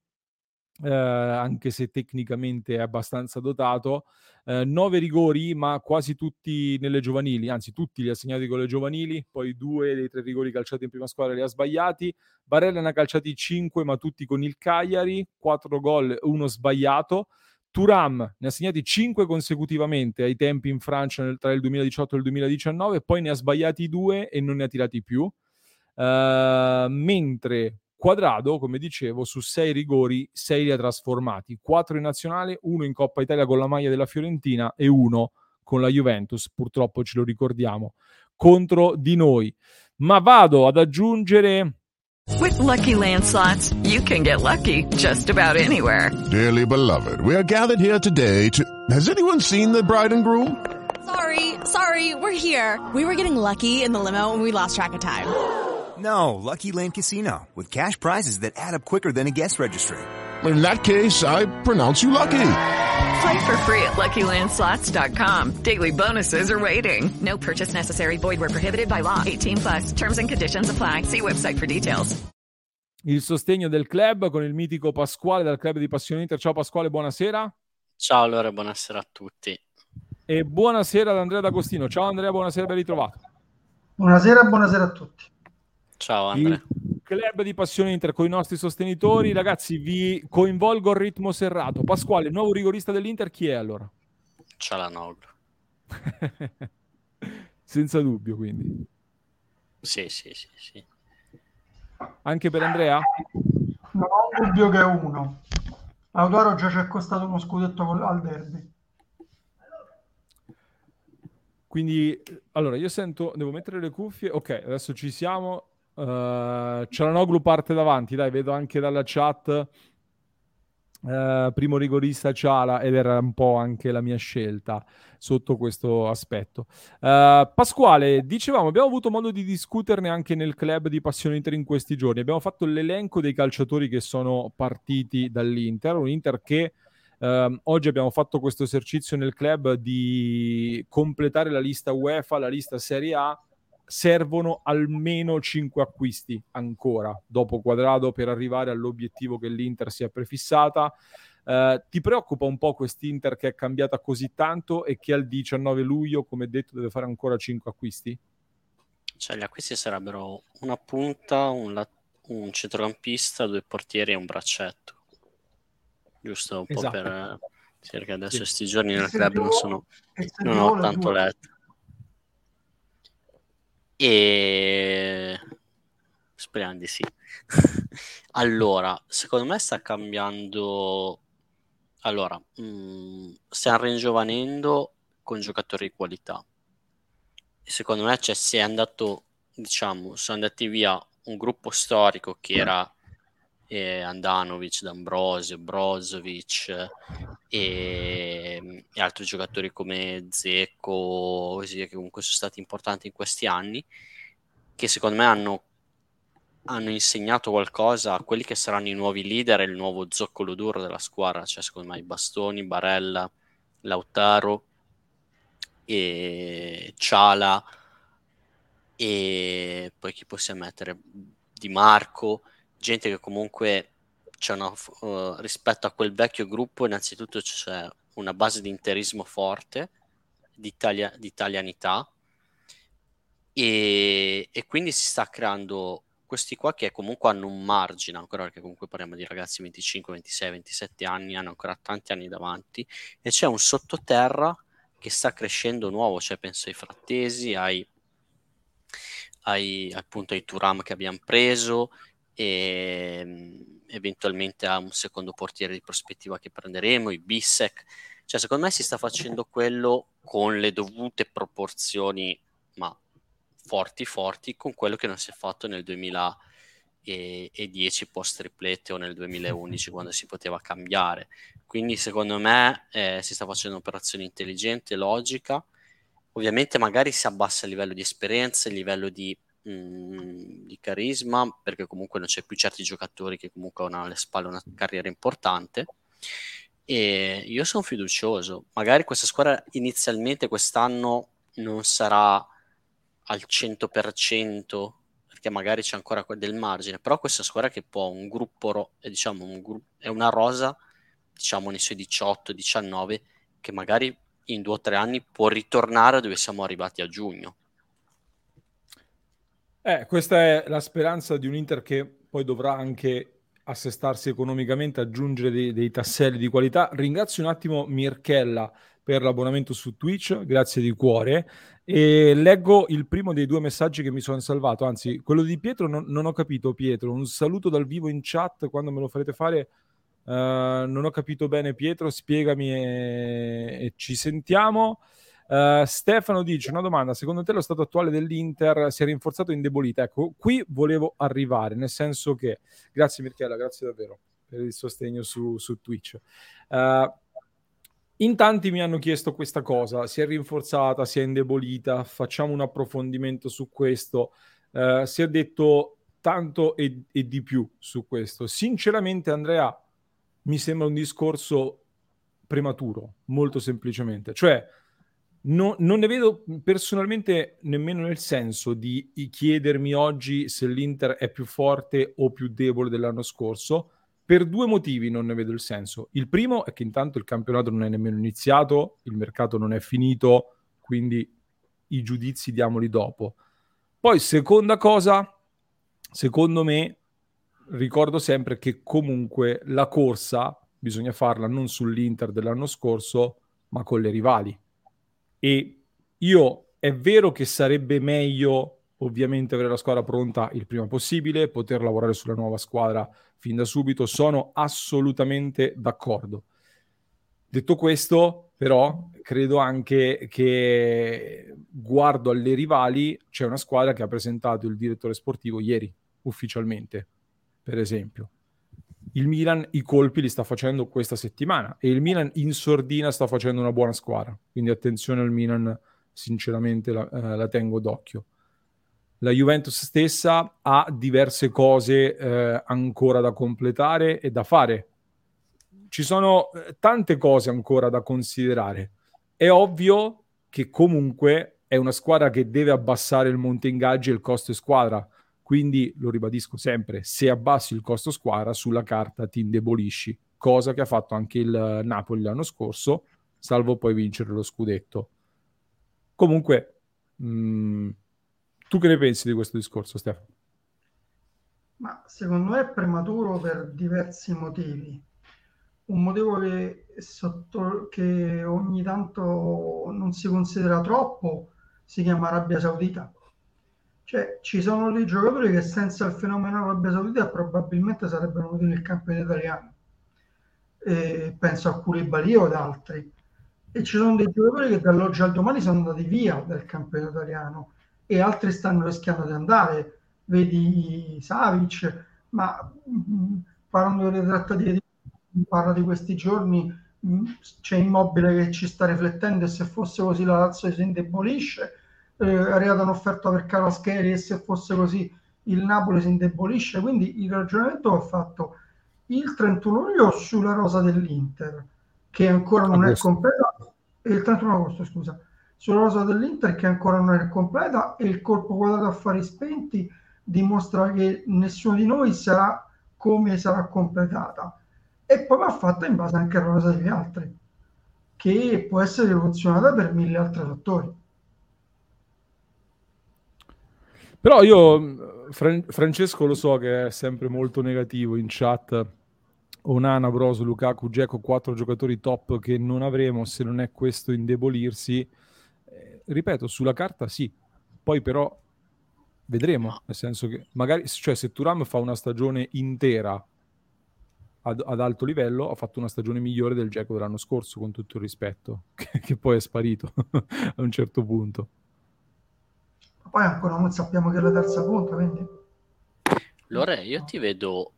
[SPEAKER 1] Uh, anche se tecnicamente è abbastanza dotato. Uh, nove rigori, ma quasi tutti nelle giovanili, anzi tutti li ha segnati con le giovanili, poi due dei tre rigori calciati in prima squadra li ha sbagliati. Barella ne ha calciati cinque, ma tutti con il Cagliari, quattro gol, uno sbagliato. Turam ne ha segnati cinque consecutivamente ai tempi in Francia nel, tra il 2018 e il 2019, poi ne ha sbagliati due e non ne ha tirati più. Uh, mentre Quadrado, come dicevo, su sei rigori, sei li ha trasformati, quattro in nazionale, uno in Coppa Italia con la maglia della Fiorentina e uno con la Juventus, purtroppo ce lo ricordiamo, contro di noi. Ma vado ad aggiungere
[SPEAKER 2] With lucky landslots, you can get lucky just about anywhere.
[SPEAKER 3] Dearly beloved, we are gathered here today to. Has anyone seen the bride and groom?
[SPEAKER 4] Sorry, sorry, we're here. We were getting lucky in the limo and we lost track of time.
[SPEAKER 5] No, Lucky Land Casino, with cash prizes that add up quicker than a guest registry.
[SPEAKER 3] In that case, I pronounce you lucky.
[SPEAKER 2] Play for free at LuckyLandSlots.com. Daily bonuses are waiting. No purchase necessary. Void where prohibited by law. 18 plus. Terms and conditions apply. See website for details.
[SPEAKER 1] Il sostegno del club con il mitico Pasquale dal club di Passione Inter. Ciao Pasquale, buonasera.
[SPEAKER 6] Ciao allora, buonasera a tutti.
[SPEAKER 1] E buonasera ad Andrea D'Agostino. Ciao Andrea, buonasera, ben ritrovato.
[SPEAKER 7] Buonasera, buonasera a tutti.
[SPEAKER 6] Ciao Andrea.
[SPEAKER 1] Il club di Passione Inter con i nostri sostenitori. Ragazzi, vi coinvolgo al ritmo serrato. Pasquale, nuovo rigorista dell'Inter, chi è allora?
[SPEAKER 6] Cialanoglu.
[SPEAKER 1] Senza dubbio, quindi.
[SPEAKER 6] Sì, sì, sì, sì.
[SPEAKER 1] Anche per Andrea?
[SPEAKER 7] Non ho un dubbio che è uno. Lautaro già ci è costato uno scudetto al derby.
[SPEAKER 1] Quindi, allora, io sento, devo mettere le cuffie. Ok, adesso ci siamo. Uh, Cialanoglu parte davanti, dai, vedo anche dalla chat eh, primo rigorista Ciala ed era un po' anche la mia scelta sotto questo aspetto. Uh, Pasquale, dicevamo, abbiamo avuto modo di discuterne anche nel club di Passione Inter in questi giorni. Abbiamo fatto l'elenco dei calciatori che sono partiti dall'Inter, un Inter che Uh, oggi abbiamo fatto questo esercizio nel club di completare la lista UEFA, la lista Serie A. Servono almeno 5 acquisti ancora dopo quadrado per arrivare all'obiettivo che l'Inter si è prefissata. Uh, ti preoccupa un po' quest'Inter che è cambiata così tanto e che al 19 luglio, come detto, deve fare ancora 5 acquisti?
[SPEAKER 6] Cioè, gli acquisti sarebbero una punta, un, la- un centrocampista, due portieri e un braccetto. Giusto un
[SPEAKER 1] Esatto.
[SPEAKER 6] po' per... Perché adesso
[SPEAKER 1] Sì.
[SPEAKER 6] questi giorni nel club non sono... Non ho tanto letto. E speriamo di sì. allora, secondo me sta cambiando. Allora, mh, stiamo ringiovanendo con giocatori di qualità. Secondo me cioè, si è andato, diciamo, sono andati via un gruppo storico che era eh, Andanovic, D'Ambrosio, Brozovic e, e altri giocatori come Zecco, così, che comunque sono stati importanti in questi anni, che secondo me hanno, hanno insegnato qualcosa a quelli che saranno i nuovi leader e il nuovo zoccolo duro della squadra, cioè secondo me i Bastoni, Barella, Lautaro e Ciala e poi chi possiamo mettere? Di Marco, gente che comunque una, uh, rispetto a quel vecchio gruppo innanzitutto c'è una base di interismo forte, di, di italianità. E, e quindi si sta creando questi qua che comunque hanno un margine ancora perché comunque parliamo di ragazzi 25, 26, 27 anni hanno ancora tanti anni davanti. E c'è un sottoterra che sta crescendo nuovo cioè penso ai frattesi ai, ai appunto ai Turam che abbiamo preso e mh, eventualmente a un secondo portiere di prospettiva che prenderemo i Bissek. Cioè secondo me si sta facendo quello con le dovute proporzioni ma forti forti con quello che non si è fatto nel 2010 post triplete o nel 2011 quando si poteva cambiare. Quindi secondo me eh, si sta facendo un'operazione intelligente logica. Ovviamente magari si abbassa il livello di esperienza il livello di, mh, di carisma perché comunque non c'è più certi giocatori che comunque hanno alle spalle una carriera importante e io sono fiducioso magari questa squadra inizialmente quest'anno non sarà al 100% perché magari c'è ancora del margine, però questa squadra che può un gruppo, è, diciamo, un gru- è una rosa, diciamo nei suoi 18-19, che magari in due o tre anni può ritornare dove siamo arrivati a giugno.
[SPEAKER 1] Eh, questa è la speranza di un Inter che poi dovrà anche assestarsi economicamente, aggiungere dei, dei tasselli di qualità. Ringrazio un attimo Mirchella per l'abbonamento su Twitch, grazie di cuore. E leggo il primo dei due messaggi che mi sono salvato, anzi, quello di Pietro non, non ho capito, Pietro. Un saluto dal vivo in chat quando me lo farete fare. eh, non ho capito bene, Pietro, spiegami e, e ci sentiamo. Eh, Stefano dice una domanda: secondo te lo stato attuale dell'Inter si è rinforzato o indebolito? Ecco, qui volevo arrivare, nel senso che grazie Mirchella, grazie davvero per il sostegno su, su Twitch. Eh, in tanti mi hanno chiesto questa cosa: si è rinforzata, si è indebolita? Facciamo un approfondimento su questo. Eh, si è detto tanto e, e di più su questo. Sinceramente, Andrea, mi sembra un discorso prematuro, molto semplicemente. Cioè, no- non ne vedo personalmente nemmeno nel senso di chiedermi oggi se l'Inter è più forte o più debole dell'anno scorso. Per due motivi non ne vedo il senso. Il primo è che intanto il campionato non è nemmeno iniziato, il mercato non è finito, quindi i giudizi diamoli dopo. Poi, seconda cosa, secondo me, ricordo sempre che comunque la corsa bisogna farla non sull'Inter dell'anno scorso, ma con le rivali. E io è vero che sarebbe meglio ovviamente avere la squadra pronta il prima possibile, poter lavorare sulla nuova squadra fin da subito, sono assolutamente d'accordo. Detto questo, però, credo anche che guardo alle rivali, c'è una squadra che ha presentato il direttore sportivo ieri, ufficialmente, per esempio. Il Milan i colpi li sta facendo questa settimana e il Milan in sordina sta facendo una buona squadra. Quindi attenzione al Milan, sinceramente la, eh, la tengo d'occhio. La Juventus stessa ha diverse cose eh, ancora da completare e da fare. Ci sono eh, tante cose ancora da considerare. È ovvio che comunque è una squadra che deve abbassare il monte ingaggi e il costo squadra quindi lo ribadisco sempre, se abbassi il costo squadra sulla carta ti indebolisci, cosa che ha fatto anche il Napoli l'anno scorso, salvo poi vincere lo scudetto. Comunque, mh, mm, tu che ne pensi di questo discorso, Stefano?
[SPEAKER 7] Ma secondo me è prematuro per diversi motivi. Un motivo che, sotto, che ogni tanto non si considera troppo si chiama Arabia Saudita cioè, ci sono dei giocatori che senza il fenomeno Arabia Saudita probabilmente sarebbero venuti nel campionato italiano. E penso a Koulibaly o ad altri. E ci sono dei giocatori che dall'oggi al domani sono andati via dal campionato italiano e altri stanno rischiando di andare. Vedi Savic, ma mm, parlando delle trattative, parla di questi giorni, mh, mm, c'è Immobile che ci sta riflettendo e se fosse così la Lazio si indebolisce eh, è arrivata un'offerta per Carascheri e se fosse così il Napoli si indebolisce. Quindi il ragionamento ho fatto il 31 luglio sulla rosa dell'Inter, che ancora non agosto. è completa, e il 31 agosto, scusa, sulla rosa dell'Inter che ancora non è completa e il colpo quadrato affari spenti dimostra che nessuno di noi sarà come sarà completata. E poi va fatta in base anche alla rosa degli altri, che può essere rivoluzionata per mille altri fattori.
[SPEAKER 1] Però io, Fran- Francesco lo so che è sempre molto negativo in chat. Onana, Broso, Lukaku, Geco, quattro giocatori top che non avremo se non è questo indebolirsi. Eh, ripeto, sulla carta sì, poi però vedremo, nel senso che magari, cioè se Turam fa una stagione intera ad, ad, alto livello, ha fatto una stagione migliore del Geco dell'anno scorso, con tutto il rispetto, che, che poi è sparito a un certo punto
[SPEAKER 7] poi ancora non sappiamo che è la terza punta, quindi...
[SPEAKER 6] Lore, io ti vedo,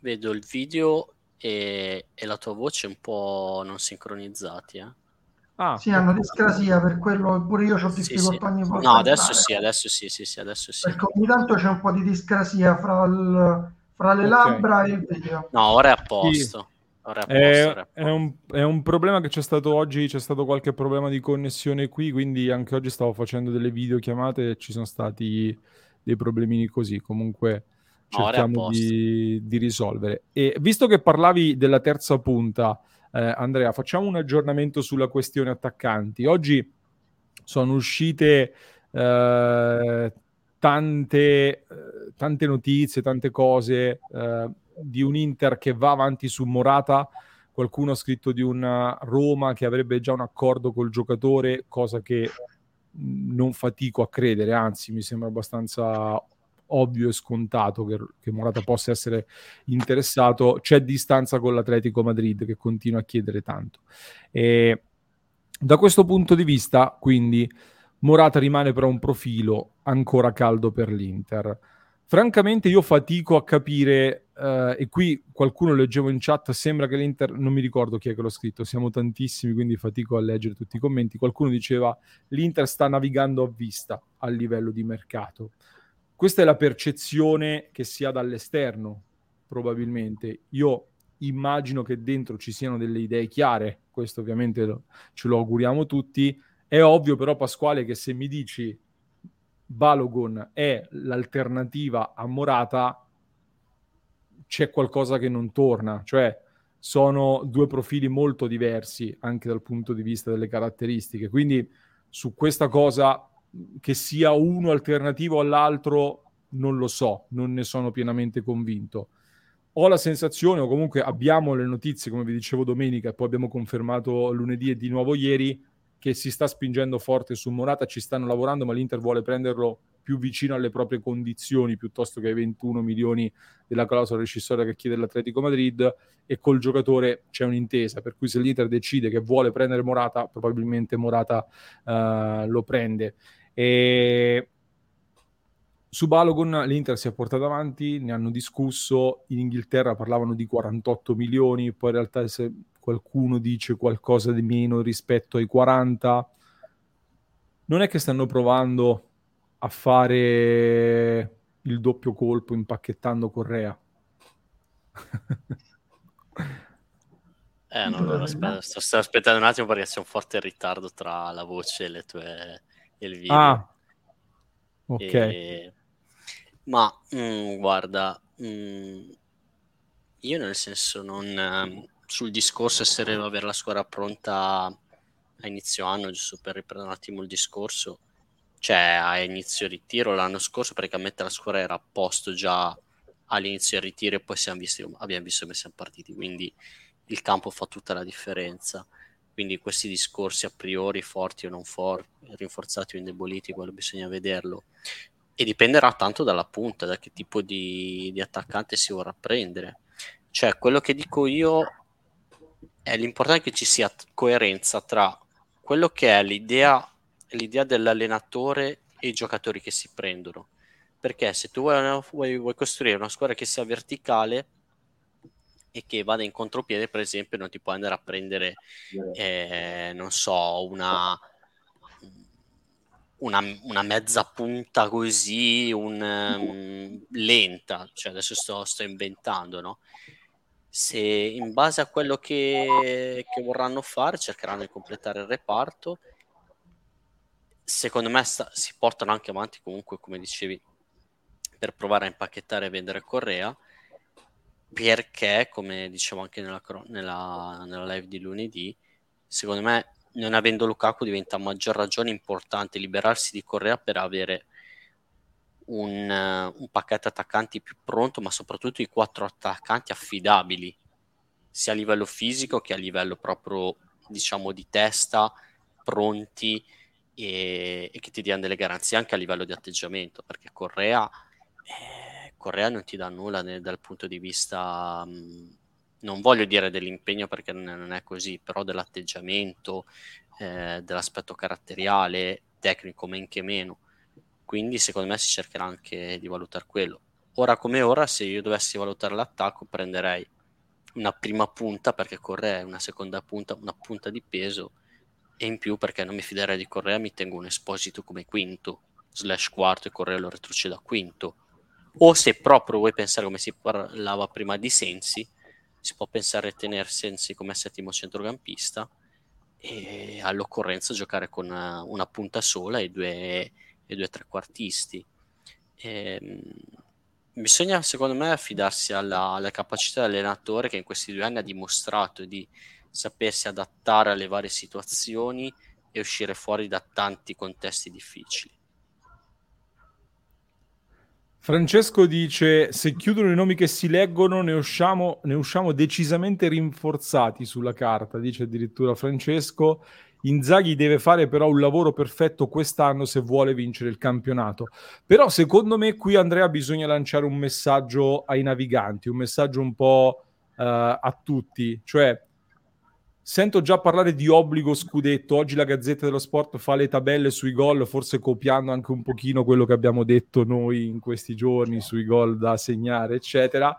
[SPEAKER 6] vedo il video e, e, la tua voce un po' non sincronizzati, eh?
[SPEAKER 7] Ah, sì, hanno discrasia, per quello pure io ho difficoltà
[SPEAKER 6] sì,
[SPEAKER 7] ogni
[SPEAKER 6] volta. No, adesso sì, adesso sì, sì, sì, adesso sì.
[SPEAKER 7] Perché ogni tanto c'è un po' di discrasia fra, il, fra le okay. labbra e il video.
[SPEAKER 6] No, ora è a posto.
[SPEAKER 1] Sì. È, è, un, è, un, problema che c'è stato oggi, c'è stato qualche problema di connessione qui, quindi anche oggi stavo facendo delle videochiamate e ci sono stati dei problemini così. Comunque cerchiamo di, di, risolvere. E visto che parlavi della terza punta, eh, Andrea, facciamo un aggiornamento sulla questione attaccanti. Oggi sono uscite eh, tante, eh, tante notizie, tante cose eh, di un Inter che va avanti su Morata, qualcuno ha scritto di una Roma che avrebbe già un accordo col giocatore, cosa che non fatico a credere, anzi mi sembra abbastanza ovvio e scontato che, che, Morata possa essere interessato. C'è distanza con l'Atletico Madrid che continua a chiedere tanto. E da questo punto di vista, quindi, Morata rimane però un profilo ancora caldo per l'Inter. Francamente io fatico a capire, uh, e qui qualcuno leggevo in chat, sembra che l'Inter, non mi ricordo chi è che l'ha scritto, siamo tantissimi, quindi fatico a leggere tutti i commenti, qualcuno diceva l'Inter sta navigando a vista a livello di mercato. Questa è la percezione che si ha dall'esterno, probabilmente. Io immagino che dentro ci siano delle idee chiare, questo ovviamente lo, ce lo auguriamo tutti. È ovvio però, Pasquale, che se mi dici Balogun è l'alternativa a Morata, c'è qualcosa che non torna, cioè sono due profili molto diversi anche dal punto di vista delle caratteristiche, quindi su questa cosa che sia uno alternativo all'altro non lo so, non ne sono pienamente convinto. Ho la sensazione, o comunque abbiamo le notizie, come vi dicevo domenica, e poi abbiamo confermato lunedì e di nuovo ieri, che si sta spingendo forte su Morata, ci stanno lavorando, ma l'Inter vuole prenderlo più vicino alle proprie condizioni piuttosto che ai 21 milioni della clausola rescissoria che chiede l'Atletico Madrid e col giocatore c'è un'intesa, per cui se l'Inter decide che vuole prendere Morata, probabilmente Morata uh, lo prende. E su Balogun l'Inter si è portata avanti, ne hanno discusso, in Inghilterra parlavano di 48 milioni, poi in realtà se qualcuno dice qualcosa di meno rispetto ai 40, non è che stanno provando a fare il doppio colpo impacchettando Correa.
[SPEAKER 6] eh, no, no, aspetta, sto, sto, aspettando un attimo perché c'è un forte ritardo tra la voce e, le tue, e il video.
[SPEAKER 1] Ah, ok.
[SPEAKER 6] E... Ma mh, mm, guarda, mh, mm, io nel senso non... Sul discorso essere avere la squadra pronta a inizio anno, giusto per riprendere un attimo il discorso, cioè a inizio ritiro l'anno scorso praticamente la squadra era a posto già all'inizio del ritiro e poi visti, abbiamo visto come siamo partiti, quindi il campo fa tutta la differenza. Quindi questi discorsi a priori forti o non forti, rinforzati o indeboliti, quello bisogna vederlo. E dipenderà tanto dalla punta, da che tipo di, di attaccante si vorrà prendere. Cioè, quello che dico io è l'importante che ci sia coerenza tra quello che è l'idea, l'idea dell'allenatore e i giocatori che si prendono. Perché se tu vuoi, vuoi, vuoi costruire una squadra che sia verticale e che vada in contropiede, per esempio, non ti puoi andare a prendere, eh, non so, una, una, una, mezza punta così, un, um, lenta, cioè adesso sto, sto inventando, no? Se in base a quello che, che vorranno fare cercheranno di completare il reparto. Secondo me sta, si portano anche avanti comunque come dicevi per provare a impacchettare e vendere Correa perché come dicevo anche nella, nella, nella live di lunedì secondo me non avendo Lukaku diventa a maggior ragione importante liberarsi di Correa per avere un, un, pacchetto attaccanti più pronto, ma soprattutto i quattro attaccanti affidabili, sia a livello fisico che a livello proprio, diciamo, di testa, pronti e, e che ti diano delle garanzie anche a livello di atteggiamento, perché Correa, eh, Correa non ti dà nulla né, dal punto di vista... Mh, non voglio dire dell'impegno perché non è così, però dell'atteggiamento, eh, dell'aspetto caratteriale, tecnico, men che meno quindi secondo me si cercherà anche di valutare quello. Ora come ora, se io dovessi valutare l'attacco, prenderei una prima punta perché Correa è una seconda punta, una punta di peso e in più perché non mi fiderei di Correa, mi tengo un Esposito come quinto, slash quarto e Correa lo retrocedo a quinto. O se proprio vuoi pensare come si parlava prima di Sensi, si può pensare a tenere Sensi come settimo centrocampista e all'occorrenza giocare con una punta sola e due e due trequartisti. E, ehm, bisogna, secondo me, affidarsi alla, alla capacità dell'allenatore che in questi due anni ha dimostrato di sapersi adattare alle varie situazioni e uscire fuori da tanti contesti difficili.
[SPEAKER 1] Francesco dice: Se chiudono i nomi che si leggono, ne usciamo, ne usciamo decisamente rinforzati sulla carta. Dice addirittura Francesco. Inzaghi deve fare però un lavoro perfetto quest'anno se vuole vincere il campionato. Però secondo me qui Andrea bisogna lanciare un messaggio ai naviganti, un messaggio un po' uh, a tutti, cioè sento già parlare di obbligo scudetto. Oggi la Gazzetta dello Sport fa le tabelle sui gol, forse copiando anche un pochino quello che abbiamo detto noi in questi giorni sui gol da segnare, eccetera.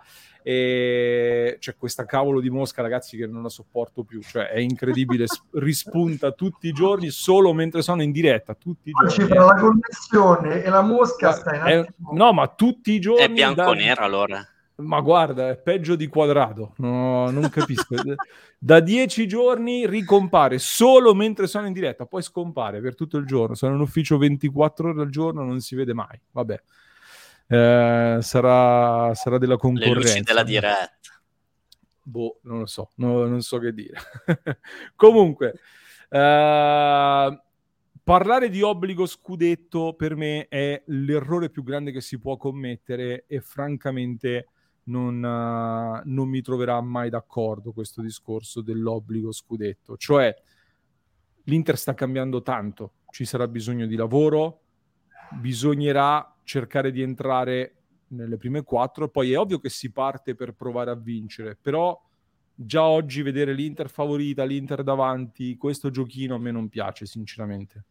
[SPEAKER 1] E c'è questa cavolo di mosca, ragazzi, che non la sopporto più. Cioè, è incredibile, rispunta tutti i giorni solo mentre sono in diretta. Tutti i giorni.
[SPEAKER 7] Ci fa la connessione e la mosca sta in
[SPEAKER 1] è, No, ma tutti i giorni.
[SPEAKER 6] È bianco-nero da... allora.
[SPEAKER 1] Ma guarda, è peggio di quadrato. No, non capisco. da dieci giorni ricompare solo mentre sono in diretta, poi scompare per tutto il giorno. Sono in ufficio 24 ore al giorno, non si vede mai. Vabbè eh, sarà, sarà, della concorrenza. Le luci
[SPEAKER 6] della diretta.
[SPEAKER 1] Boh, non lo so, no, non so che dire. Comunque, eh, parlare di obbligo scudetto per me è l'errore più grande che si può commettere e francamente non, uh, non mi troverà mai d'accordo questo discorso dell'obbligo scudetto. Cioè, l'Inter sta cambiando tanto, ci sarà bisogno di lavoro, bisognerà cercare di entrare nelle prime quattro. Poi è ovvio che si parte per provare a vincere, però già oggi vedere l'Inter favorita, l'Inter davanti, questo giochino a me non piace, sinceramente.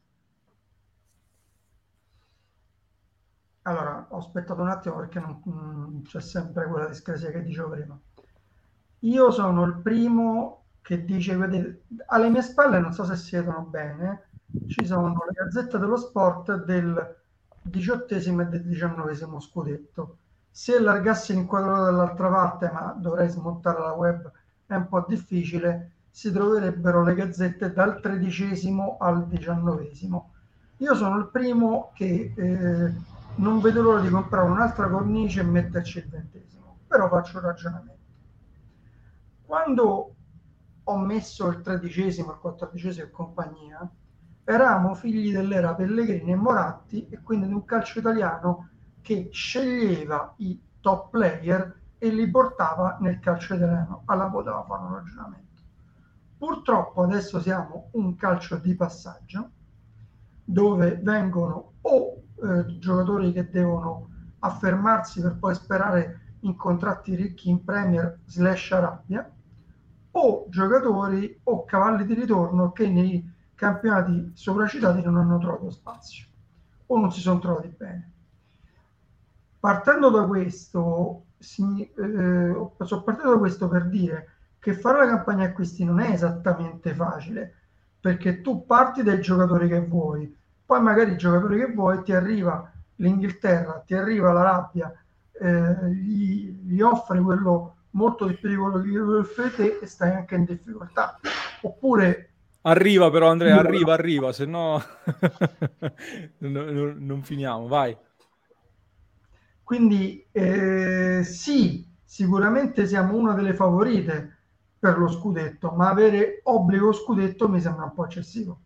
[SPEAKER 7] allora ho aspettato un attimo perché non, non c'è sempre quella discrasia che dicevo prima. Io sono il primo che dice, vedete, alle mie spalle, non so se si vedono bene, ci sono le gazzette dello sport del diciottesimo e del diciannovesimo scudetto. Se allargassi l'inquadratura dall'altra parte, ma dovrei smontare la web, è un po' difficile, si troverebbero le gazzette dal tredicesimo al diciannovesimo. Io sono il primo che eh, non vedo l'ora di comprare un'altra cornice e metterci il ventesimo, però faccio un ragionamento. Quando ho messo il tredicesimo, il quattordicesimo e compagnia, eravamo figli dell'era Pellegrini e Moratti e quindi di un calcio italiano che sceglieva i top player e li portava nel calcio italiano. Alla poteva fare un ragionamento. Purtroppo adesso siamo un calcio di passaggio dove vengono o eh, giocatori che devono affermarsi per poi sperare in contratti ricchi in Premier slash Arabia o giocatori o cavalli di ritorno che nei campionati sopracitati non hanno trovato spazio o non si sono trovati bene. Partendo da questo, si, eh, sono partito da questo per dire che fare la campagna acquisti non è esattamente facile perché tu parti dai giocatori che vuoi, poi magari i giocatori che vuoi ti arriva l'Inghilterra, ti arriva l'Arabia, eh, gli, gli offri quello molto di più di quello che gli offre te e stai anche in difficoltà. Oppure
[SPEAKER 1] Arriva però Andrea, arriva, arriva, se no non, non finiamo, vai.
[SPEAKER 7] Quindi eh, sì, sicuramente siamo una delle favorite per lo scudetto, ma avere obbligo scudetto mi sembra un po' eccessivo.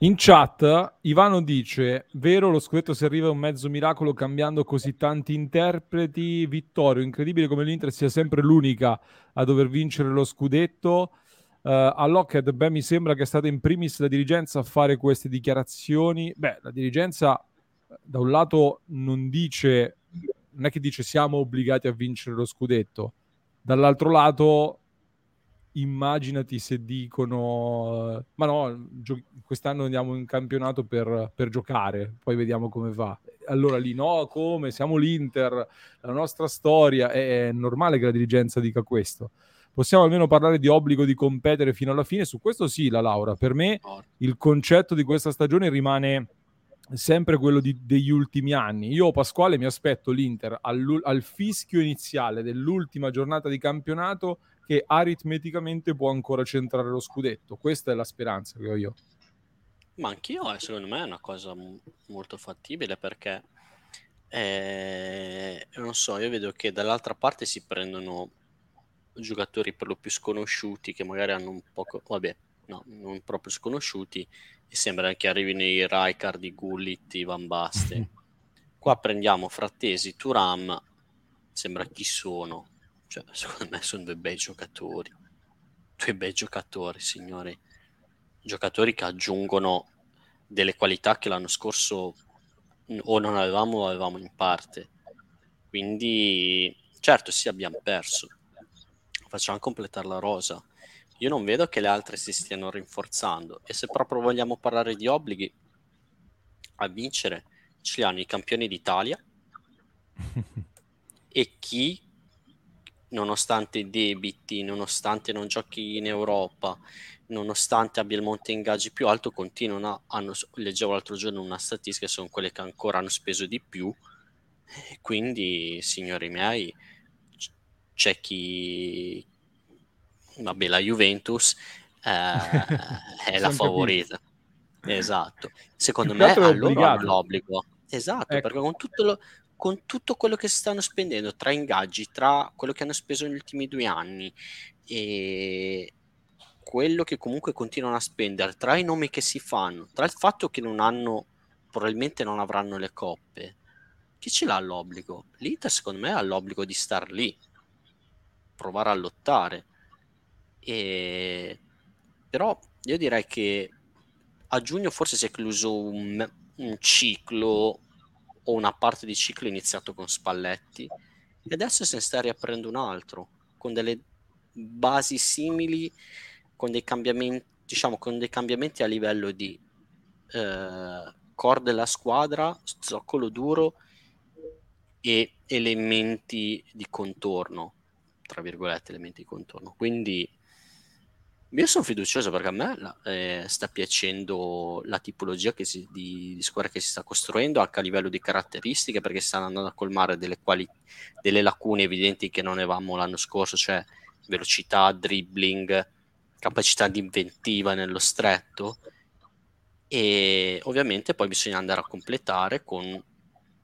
[SPEAKER 1] In chat Ivano dice: Vero, lo scudetto si arriva a un mezzo miracolo cambiando così tanti interpreti. Vittorio, incredibile come l'Inter sia sempre l'unica a dover vincere lo scudetto. Uh, a Lockheed, beh, mi sembra che è stata in primis la dirigenza a fare queste dichiarazioni. Beh, la dirigenza da un lato non dice, non è che dice siamo obbligati a vincere lo scudetto, dall'altro lato immaginati se dicono ma no, gio- quest'anno andiamo in campionato per, per, giocare, poi vediamo come va. Allora lì no, come? Siamo l'Inter, la nostra storia, è normale che la dirigenza dica questo. Possiamo almeno parlare di obbligo di competere fino alla fine, su questo sì, la Laura. Per me il concetto di questa stagione rimane sempre quello di, degli ultimi anni. Io, Pasquale, mi aspetto l'Inter al, fischio iniziale dell'ultima giornata di campionato che aritmeticamente può ancora centrare lo scudetto. Questa è la speranza che ho io.
[SPEAKER 6] Ma anch'io, eh, secondo me, è una cosa m- molto fattibile perché, eh, non so, io vedo che dall'altra parte si prendono giocatori per lo più sconosciuti che magari hanno un poco, vabbè, no, non proprio sconosciuti e sembra che arrivino i Rijkaard, i Gullit, i Van Basten. Qua prendiamo Frattesi, Turam, sembra chi sono, cioè, secondo me sono due bei giocatori. Due bei giocatori, signori. Giocatori che aggiungono delle qualità che l'anno scorso o non avevamo o avevamo in parte. Quindi, certo, sì, abbiamo perso. Facciamo completare la rosa. Io non vedo che le altre si stiano rinforzando. E se proprio vogliamo parlare di obblighi, a vincere ce li hanno i campioni d'Italia e chi nonostante i debiti, nonostante non giochi in Europa, nonostante abbia il monte ingaggi più alto, continuano a, hanno, leggevo l'altro giorno una statistica, sono quelle che ancora hanno speso di più, quindi signori miei, c'è chi, vabbè la Juventus eh, è la favorita, esatto, secondo me allora hanno l'obbligo, esatto, ecco. perché con tutto lo con tutto quello che stanno spendendo tra ingaggi, tra quello che hanno speso negli ultimi due anni e quello che comunque continuano a spendere, tra i nomi che si fanno, tra il fatto che non hanno, probabilmente non avranno le coppe, chi ce l'ha l'obbligo? L'Inter secondo me ha l'obbligo di star lì, provare a lottare. E... Però io direi che a giugno forse si è chiuso un, un ciclo o una parte di ciclo iniziato con Spalletti e adesso se ne sta riaprendo un altro con delle basi simili con dei cambiamenti diciamo con dei cambiamenti a livello di eh, core della squadra, zoccolo duro e elementi di contorno, tra virgolette elementi di contorno. Quindi io sono fiducioso perché a me eh, sta piacendo la tipologia si, di, di, squadra che si sta costruendo anche a livello di caratteristiche perché stanno andando a colmare delle, quali, delle lacune evidenti che non avevamo l'anno scorso, cioè velocità, dribbling, capacità di inventiva nello stretto e ovviamente poi bisogna andare a completare con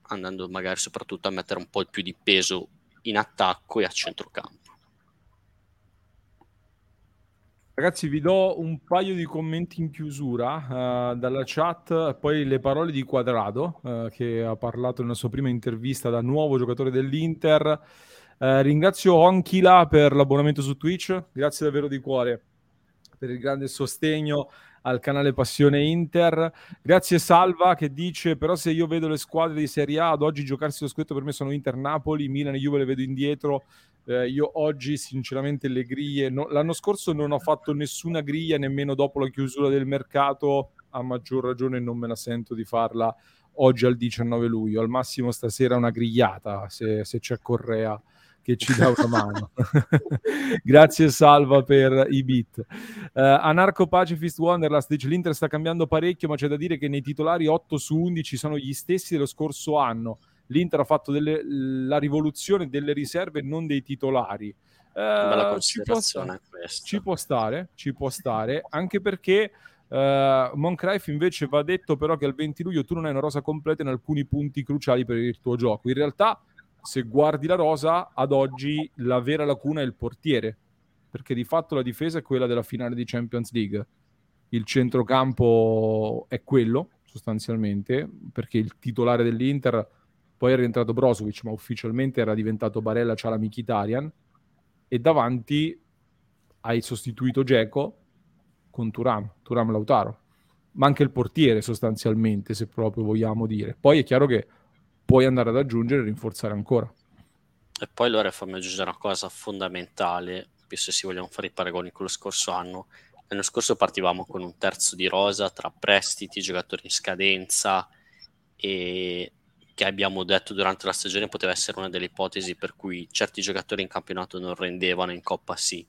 [SPEAKER 6] andando magari soprattutto a mettere un po' più di peso in attacco e a centrocampo.
[SPEAKER 1] Ragazzi, vi do un paio di commenti in chiusura uh, dalla chat, poi le parole di Quadrado, uh, che ha parlato nella sua prima intervista da nuovo giocatore dell'Inter. Uh, ringrazio Onchila per l'abbonamento su Twitch, grazie davvero di cuore per il grande sostegno al canale Passione Inter. Grazie Salva che dice però se io vedo le squadre di Serie A ad oggi giocarsi lo scudetto per me sono Inter Napoli, Milan e Juve le vedo indietro. Eh, io oggi sinceramente le griglie no, l'anno scorso non ho fatto nessuna griglia nemmeno dopo la chiusura del mercato, a maggior ragione non me la sento di farla oggi al 19 luglio, al massimo stasera una grigliata se, se c'è Correa che ci dà una mano. Grazie Salva per i beat. Uh, Anarco Pacifist Wanderlust dice l'Inter sta cambiando parecchio, ma c'è da dire che nei titolari 8 su 11 sono gli stessi dello scorso anno. L'Inter ha fatto delle, la rivoluzione delle riserve, non dei titolari.
[SPEAKER 6] Uh, ci, può stare,
[SPEAKER 1] ci può stare, ci può stare, anche perché Uh, Moncrief invece va detto però che al 20 luglio tu non hai una rosa completa in alcuni punti cruciali per il tuo gioco. In realtà se guardi la rosa, ad oggi la vera lacuna è il portiere, perché di fatto la difesa è quella della finale di Champions League. Il centrocampo è quello, sostanzialmente, perché il titolare dell'Inter poi è rientrato Brozovic, ma ufficialmente era diventato Barella Ciala Mkhitaryan, e davanti hai sostituito Geco con Turam, Turam Lautaro. Ma anche il portiere, sostanzialmente, se proprio vogliamo dire. Poi è chiaro che puoi andare ad aggiungere e rinforzare ancora.
[SPEAKER 6] E poi allora fammi aggiungere una cosa fondamentale, se si vogliamo fare i paragoni con lo scorso anno. L'anno scorso partivamo con un terzo di rosa tra prestiti, giocatori in scadenza e che abbiamo detto durante la stagione poteva essere una delle ipotesi per cui certi giocatori in campionato non rendevano, in Coppa sì.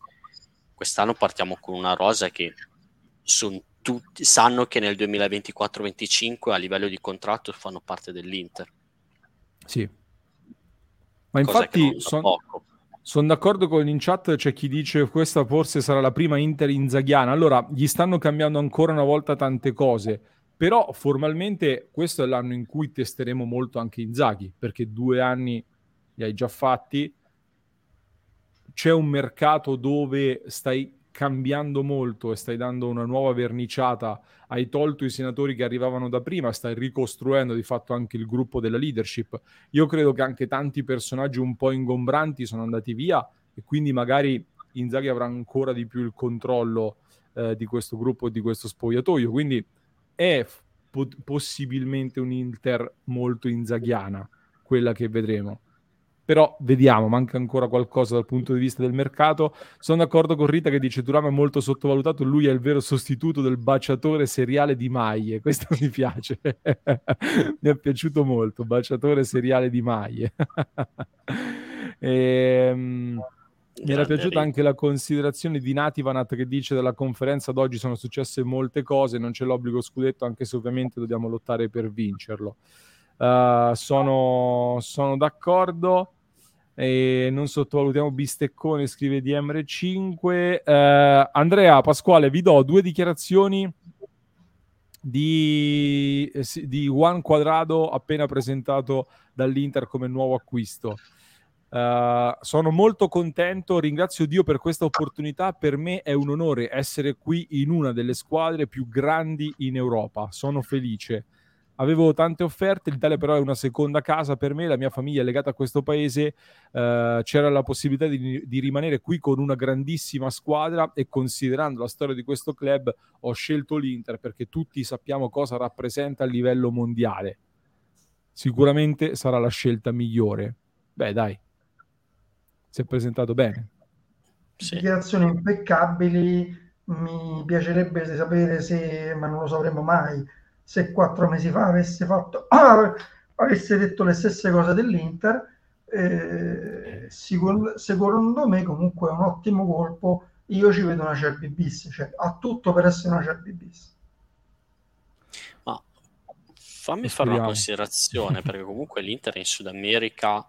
[SPEAKER 6] Quest'anno partiamo con una rosa che tutti, sanno che nel 2024-25 a livello di contratto fanno parte dell'Inter
[SPEAKER 1] sì. Ma infatti sono son d'accordo con in chat, c'è chi dice questa forse sarà la prima Inter inzaghiana. Allora, gli stanno cambiando ancora una volta tante cose, però formalmente questo è l'anno in cui testeremo molto anche Inzaghi, perché due anni li hai già fatti. C'è un mercato dove stai cambiando molto e stai dando una nuova verniciata, hai tolto i senatori che arrivavano da prima, stai ricostruendo di fatto anche il gruppo della leadership. Io credo che anche tanti personaggi un po' ingombranti sono andati via e quindi magari Inzaghi avrà ancora di più il controllo eh, di questo gruppo e di questo spogliatoio. Quindi è po- possibilmente un'Inter molto inzaghiana quella che vedremo però vediamo, manca ancora qualcosa dal punto di vista del mercato. Sono d'accordo con Rita che dice Turam è molto sottovalutato, lui è il vero sostituto del baciatore seriale di maglie, questo mi piace, mi è piaciuto molto, baciatore seriale di maglie. ehm, mi era piaciuta anche la considerazione di Nativanat che dice della conferenza d'oggi sono successe molte cose, non c'è l'obbligo scudetto, anche se ovviamente dobbiamo lottare per vincerlo. Uh, sono, sono d'accordo e non sottovalutiamo Bisteccone, scrive DMR5. Uh, Andrea Pasquale, vi do due dichiarazioni di, eh, di Juan Quadrado appena presentato dall'Inter come nuovo acquisto. Uh, sono molto contento, ringrazio Dio per questa opportunità. Per me è un onore essere qui in una delle squadre più grandi in Europa. Sono felice avevo tante offerte, l'Italia però è una seconda casa per me, la mia famiglia è legata a questo paese, eh, c'era la possibilità di, di, rimanere qui con una grandissima squadra e considerando la storia di questo club ho scelto l'Inter perché tutti sappiamo cosa rappresenta a livello mondiale. Sicuramente sarà la scelta migliore. Beh dai, si è presentato bene.
[SPEAKER 7] Sì. Dichiarazioni impeccabili, mi piacerebbe sapere se, ma non lo sapremo mai, se quattro mesi fa avesse fatto avesse detto le stesse cose dell'Inter eh, sicur- secondo me comunque è un ottimo colpo. Io ci vedo una Cerbi bis cioè ha tutto per essere una Cerbi bis
[SPEAKER 6] ma fammi fare una considerazione perché comunque l'Inter in Sud America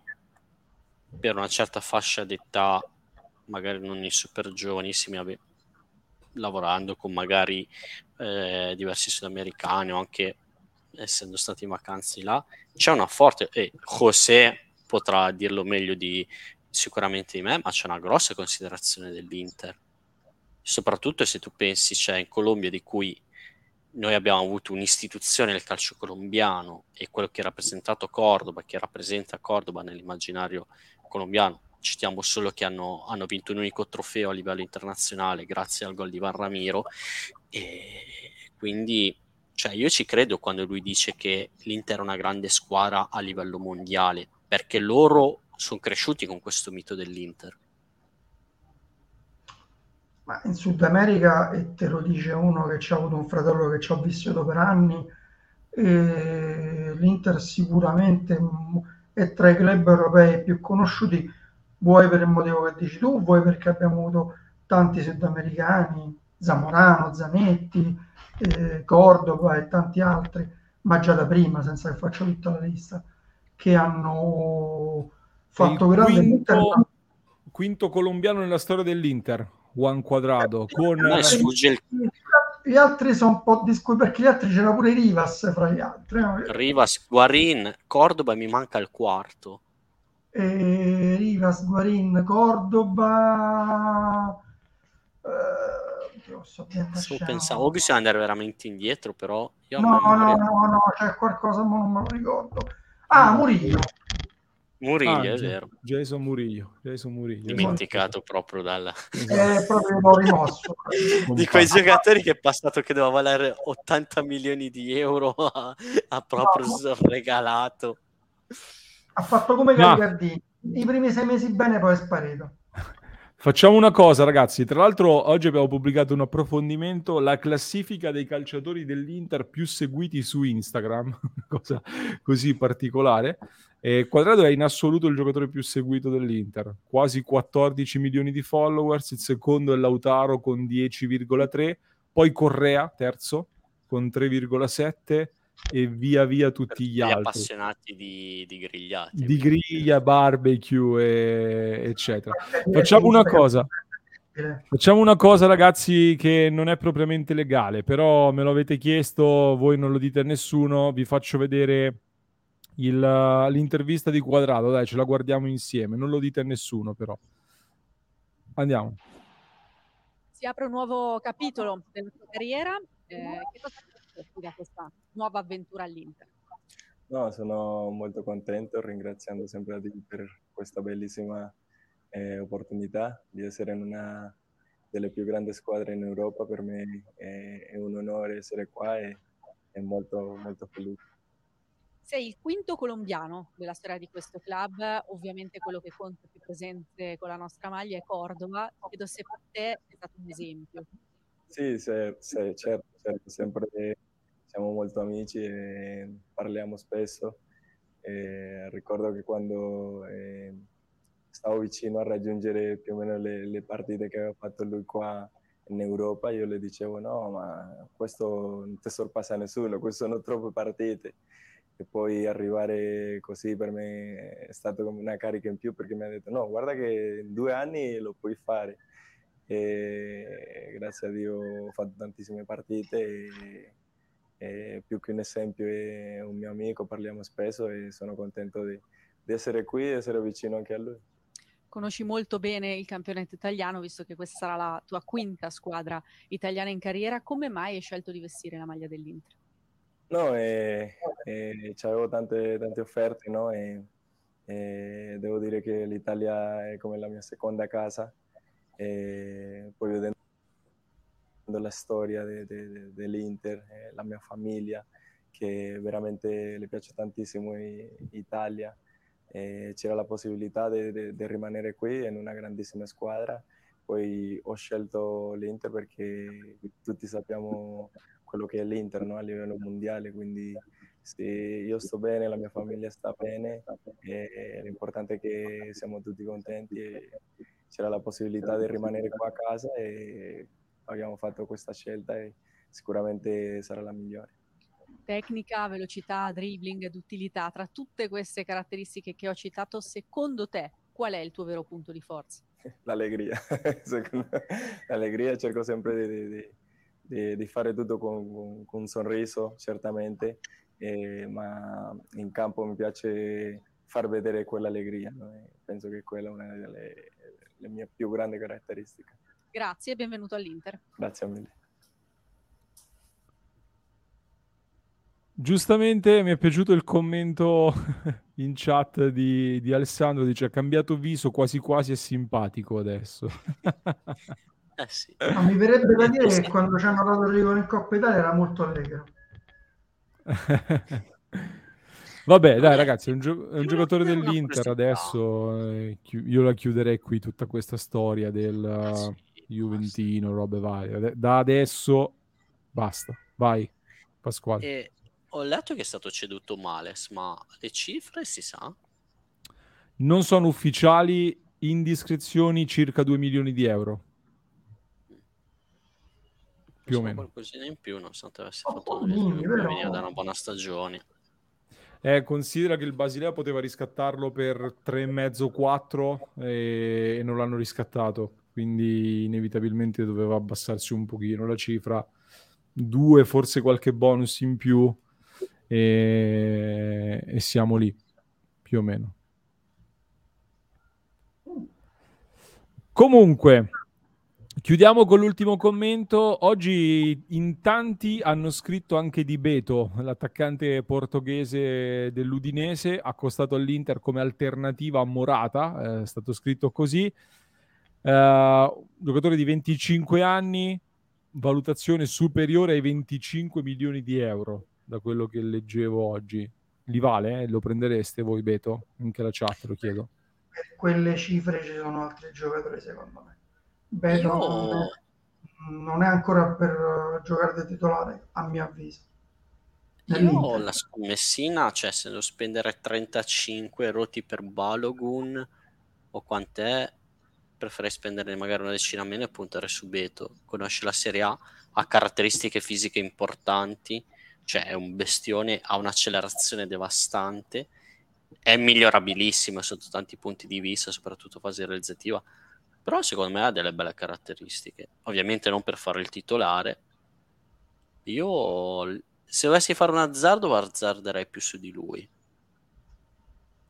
[SPEAKER 6] per una certa fascia d'età magari non i super giovanissimi lavorando con magari eh, diversi sudamericani o anche essendo stati in vacanze là, c'è una forte, e José potrà dirlo meglio di, sicuramente di me, ma c'è una grossa considerazione dell'Inter. Soprattutto se tu pensi, c'è in Colombia di cui noi abbiamo avuto un'istituzione del calcio colombiano e quello che ha rappresentato Cordoba, che rappresenta Cordoba nell'immaginario colombiano, citiamo solo che hanno, hanno, vinto un unico trofeo a livello internazionale grazie al gol di Van Ramiro. E quindi cioè, io ci credo quando lui dice che l'Inter è una grande squadra a livello mondiale perché loro sono cresciuti con questo mito dell'Inter.
[SPEAKER 7] Ma in Sud America e te lo dice uno che ha avuto un fratello che ci ha vissuto per anni l'Inter sicuramente è tra i club europei più conosciuti vuoi per il motivo che dici tu, vuoi perché abbiamo avuto tanti sudamericani, Zamorano, Zanetti, eh, Cordoba e tanti altri, ma già da prima, senza che faccia tutta la lista, che hanno fatto grande
[SPEAKER 1] quinto, quinto colombiano nella storia dell'Inter, Juan Quadrado, con...
[SPEAKER 7] Gli altri sono un po' discutibili perché gli altri c'era pure Rivas fra gli altri.
[SPEAKER 6] Rivas, Guarin, Cordoba mi manca il quarto
[SPEAKER 7] eh, Rivas, Guarin, Cordoba.
[SPEAKER 6] Eh, so pensavo, o bisogna andare veramente indietro, però.
[SPEAKER 7] Io no, no, no, no, c'è qualcosa, ma non me lo ricordo. Ah, Murillo.
[SPEAKER 6] Murillo, ah, è vero.
[SPEAKER 1] Jason Murillo, Jason Murillo.
[SPEAKER 6] Dimenticato proprio dalla...
[SPEAKER 7] È proprio rimosso.
[SPEAKER 6] di quei giocatori che è passato che doveva valere 80 milioni di euro a, a proprio no. regalato.
[SPEAKER 7] Ha fatto come Gagliardini. I primi sei mesi bene, poi è sparito.
[SPEAKER 1] Facciamo una cosa, ragazzi. Tra l'altro, oggi abbiamo pubblicato un approfondimento, la classifica dei calciatori dell'Inter più seguiti su Instagram, cosa così particolare. E Quadrado è in assoluto il giocatore più seguito dell'Inter, quasi 14 milioni di followers. Il secondo è Lautaro con 10,3, poi Correa, terzo, con 3,7 e via via tutti gli, gli altri.
[SPEAKER 6] appassionati di, di grigliati.
[SPEAKER 1] Di griglia, barbecue, e, eccetera. Facciamo una cosa. Facciamo una cosa, ragazzi, che non è propriamente legale, però me lo avete chiesto, voi non lo dite a nessuno. Vi faccio vedere il, l'intervista di Quadrato, dai, ce la guardiamo insieme. Non lo dite a nessuno, però. Andiamo.
[SPEAKER 8] Si apre un nuovo capitolo della tua carriera. Eh, che cosa da questa nuova avventura all'Inter?
[SPEAKER 9] No, sono molto contento, ringraziando sempre a Dio per questa bellissima eh, opportunità di essere in una delle più grandi squadre in Europa. Per me è, è un onore essere qua e è molto, molto felice.
[SPEAKER 8] Sei il quinto colombiano della storia di questo club, ovviamente quello che conta più presente con la nostra maglia è Cordova. Chiedo se per te è stato un esempio.
[SPEAKER 9] Sì, se, se, certo, certo, sempre siamo molto amici e parliamo spesso. E ricordo che quando eh, stavo vicino a raggiungere più o meno le, le, partite che aveva fatto lui qua in Europa, io le dicevo no, ma questo non ti sorpassa nessuno, queste sono troppe partite. E poi arrivare così per me è stato come una carica in più perché mi ha detto no, guarda che in due anni lo puoi fare. E grazie a Dio ho fatto tantissime partite e è più che un esempio è un mio amico, parliamo spesso e sono contento di, di essere qui e essere vicino anche a lui.
[SPEAKER 8] Conosci molto bene il campionato italiano, visto che questa sarà la tua quinta squadra italiana in carriera. Come mai hai scelto di vestire la maglia dell'Inter?
[SPEAKER 9] No, eh, eh, avevo tante, tante offerte, no? E, e devo dire che l'Italia è come la mia seconda casa. E poi vedendo la storia de, de, dell'Inter, eh, la mia famiglia, che veramente le piace tantissimo Italia. Eh, c'era la possibilità di rimanere qui in una grandissima squadra. Poi ho scelto l'Inter perché tutti sappiamo quello che è l'Inter no? a livello mondiale, quindi se io sto bene, la mia famiglia sta bene, e l'importante è che siamo tutti contenti e c'era la possibilità di rimanere qua a casa e abbiamo fatto questa scelta e sicuramente sarà la migliore.
[SPEAKER 8] Tecnica, velocità, dribbling ed utilità, tra tutte queste caratteristiche che ho citato, secondo te qual è il tuo vero punto di forza?
[SPEAKER 9] L'allegria, l'allegria cerco sempre di, di, di, di fare tutto con, con, con, un sorriso, certamente, eh, ma in campo mi piace far vedere quell'allegria, no? penso che quella è una delle mie più grandi caratteristiche.
[SPEAKER 8] Grazie e benvenuto all'Inter.
[SPEAKER 9] Grazie mille.
[SPEAKER 1] Giustamente mi è piaciuto il commento in chat di, di Alessandro, dice ha cambiato viso, quasi quasi è simpatico adesso.
[SPEAKER 6] eh sì.
[SPEAKER 7] no, mi verrebbe da dire che quando ci hanno dato il rigore in Coppa Italia era molto allegro.
[SPEAKER 1] Vabbè, dai ragazzi, è un, gio- è un giocatore dell'Inter adesso, eh, chi- io la chiuderei qui tutta questa storia del uh, Juventino, robe varie. Da adesso basta, vai Pasquale.
[SPEAKER 6] E ho letto che è stato ceduto Males, ma le cifre si sa?
[SPEAKER 1] Non sono ufficiali, indiscrezioni circa 2 milioni di euro. Più o meno.
[SPEAKER 6] Qualcosina in più, nonostante avesse fatto veniva da una buona stagione.
[SPEAKER 1] Eh, considera che il Basilea poteva riscattarlo per 3,5-4 e, e non l'hanno riscattato, quindi inevitabilmente doveva abbassarsi un pochino la cifra. Due, forse qualche bonus in più e, e siamo lì, più o meno. Comunque, Chiudiamo con l'ultimo commento. Oggi in tanti hanno scritto anche di Beto, l'attaccante portoghese dell'Udinese, accostato all'Inter come alternativa a Morata, è stato scritto così. Uh, giocatore di 25 anni, valutazione superiore ai 25 milioni di euro, da quello che leggevo oggi. Li vale? Eh? Lo prendereste voi, Beto? Anche la chat lo chiedo.
[SPEAKER 7] Per quelle cifre ci sono altri giocatori, secondo me. Beto Io... non è ancora per giocare da titolare, a mio avviso.
[SPEAKER 6] Io la scommessina, cioè se devo spendere 35 roti per Balogun o quant'è, preferirei spendere magari una decina meno e puntare su Beto. Conosce la Serie A, ha caratteristiche fisiche importanti, cioè è un bestione, ha un'accelerazione devastante, è migliorabilissimo sotto tanti punti di vista, soprattutto fase realizzativa però secondo me ha delle belle caratteristiche. Ovviamente non per fare il titolare. Io, se dovessi fare un azzardo, azzarderei più su di lui.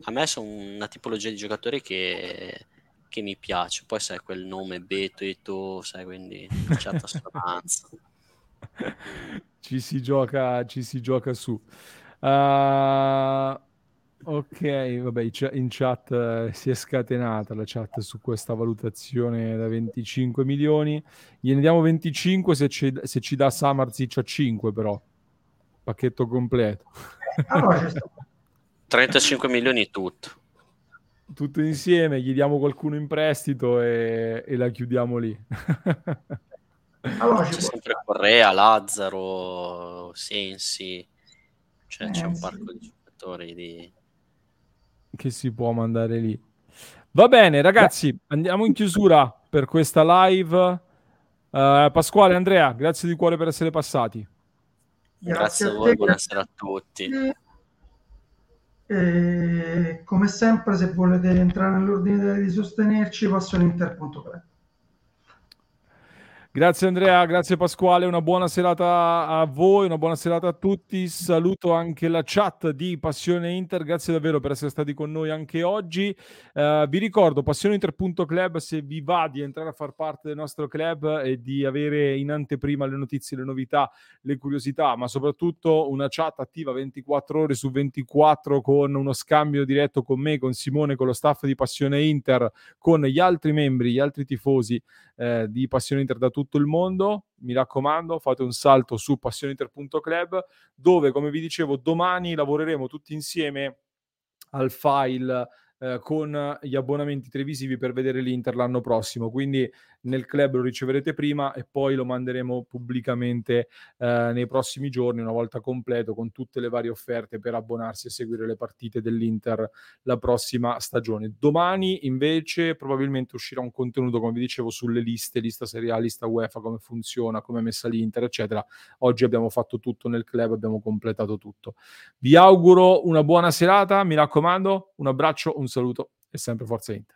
[SPEAKER 6] A me sono una tipologia di giocatori che, che mi piace. Poi sai quel nome Beto e tu, sai, quindi certa speranza.
[SPEAKER 1] ci si gioca, ci si gioca su. Uh, Ok, vabbè, in chat eh, si è scatenata la chat su questa valutazione da 25 milioni. Gliene diamo 25 se ci, se ci dà Samarzic a 5 però. Pacchetto completo.
[SPEAKER 7] Ah,
[SPEAKER 6] 35 milioni tutto.
[SPEAKER 1] Tutto insieme, gli diamo qualcuno in prestito e, e la chiudiamo lì.
[SPEAKER 6] allora, c'è sempre Correa, Lazzaro, Sensi, cioè eh, c'è un eh, parco sì. di giocatori di
[SPEAKER 1] che si può mandare lì. Va bene, ragazzi, andiamo in chiusura per questa live. Uh, Pasquale, Andrea, grazie di cuore per essere passati.
[SPEAKER 6] Grazie, grazie a voi, buonasera a tutti.
[SPEAKER 7] E, come sempre, se volete entrare nell'ordine di sostenerci, passioninter.com.
[SPEAKER 1] Grazie Andrea, grazie Pasquale, una buona serata a voi, una buona serata a tutti. Saluto anche la chat di Passione Inter, grazie davvero per essere stati con noi anche oggi. Uh, vi ricordo passioneinter.club se vi va di entrare a far parte del nostro club e di avere in anteprima le notizie, le novità, le curiosità, ma soprattutto una chat attiva 24 ore su 24 con uno scambio diretto con me, con Simone, con lo staff di Passione Inter, con gli altri membri, gli altri tifosi eh, di Passione Inter da tutto il mondo. Mi raccomando, fate un salto su passioneinter.club dove, come vi dicevo, domani lavoreremo tutti insieme al file eh, con gli abbonamenti televisivi per vedere l'Inter l'anno prossimo. Quindi nel club lo riceverete prima e poi lo manderemo pubblicamente eh, nei prossimi giorni, una volta completo, con tutte le varie offerte per abbonarsi e seguire le partite dell'Inter la prossima stagione. Domani invece probabilmente uscirà un contenuto, come vi dicevo, sulle liste, lista Serie A, lista UEFA, come funziona, come è messa l'Inter, eccetera. Oggi abbiamo fatto tutto nel club, abbiamo completato tutto. Vi auguro una buona serata, mi raccomando, un abbraccio, un saluto e sempre Forza Inter.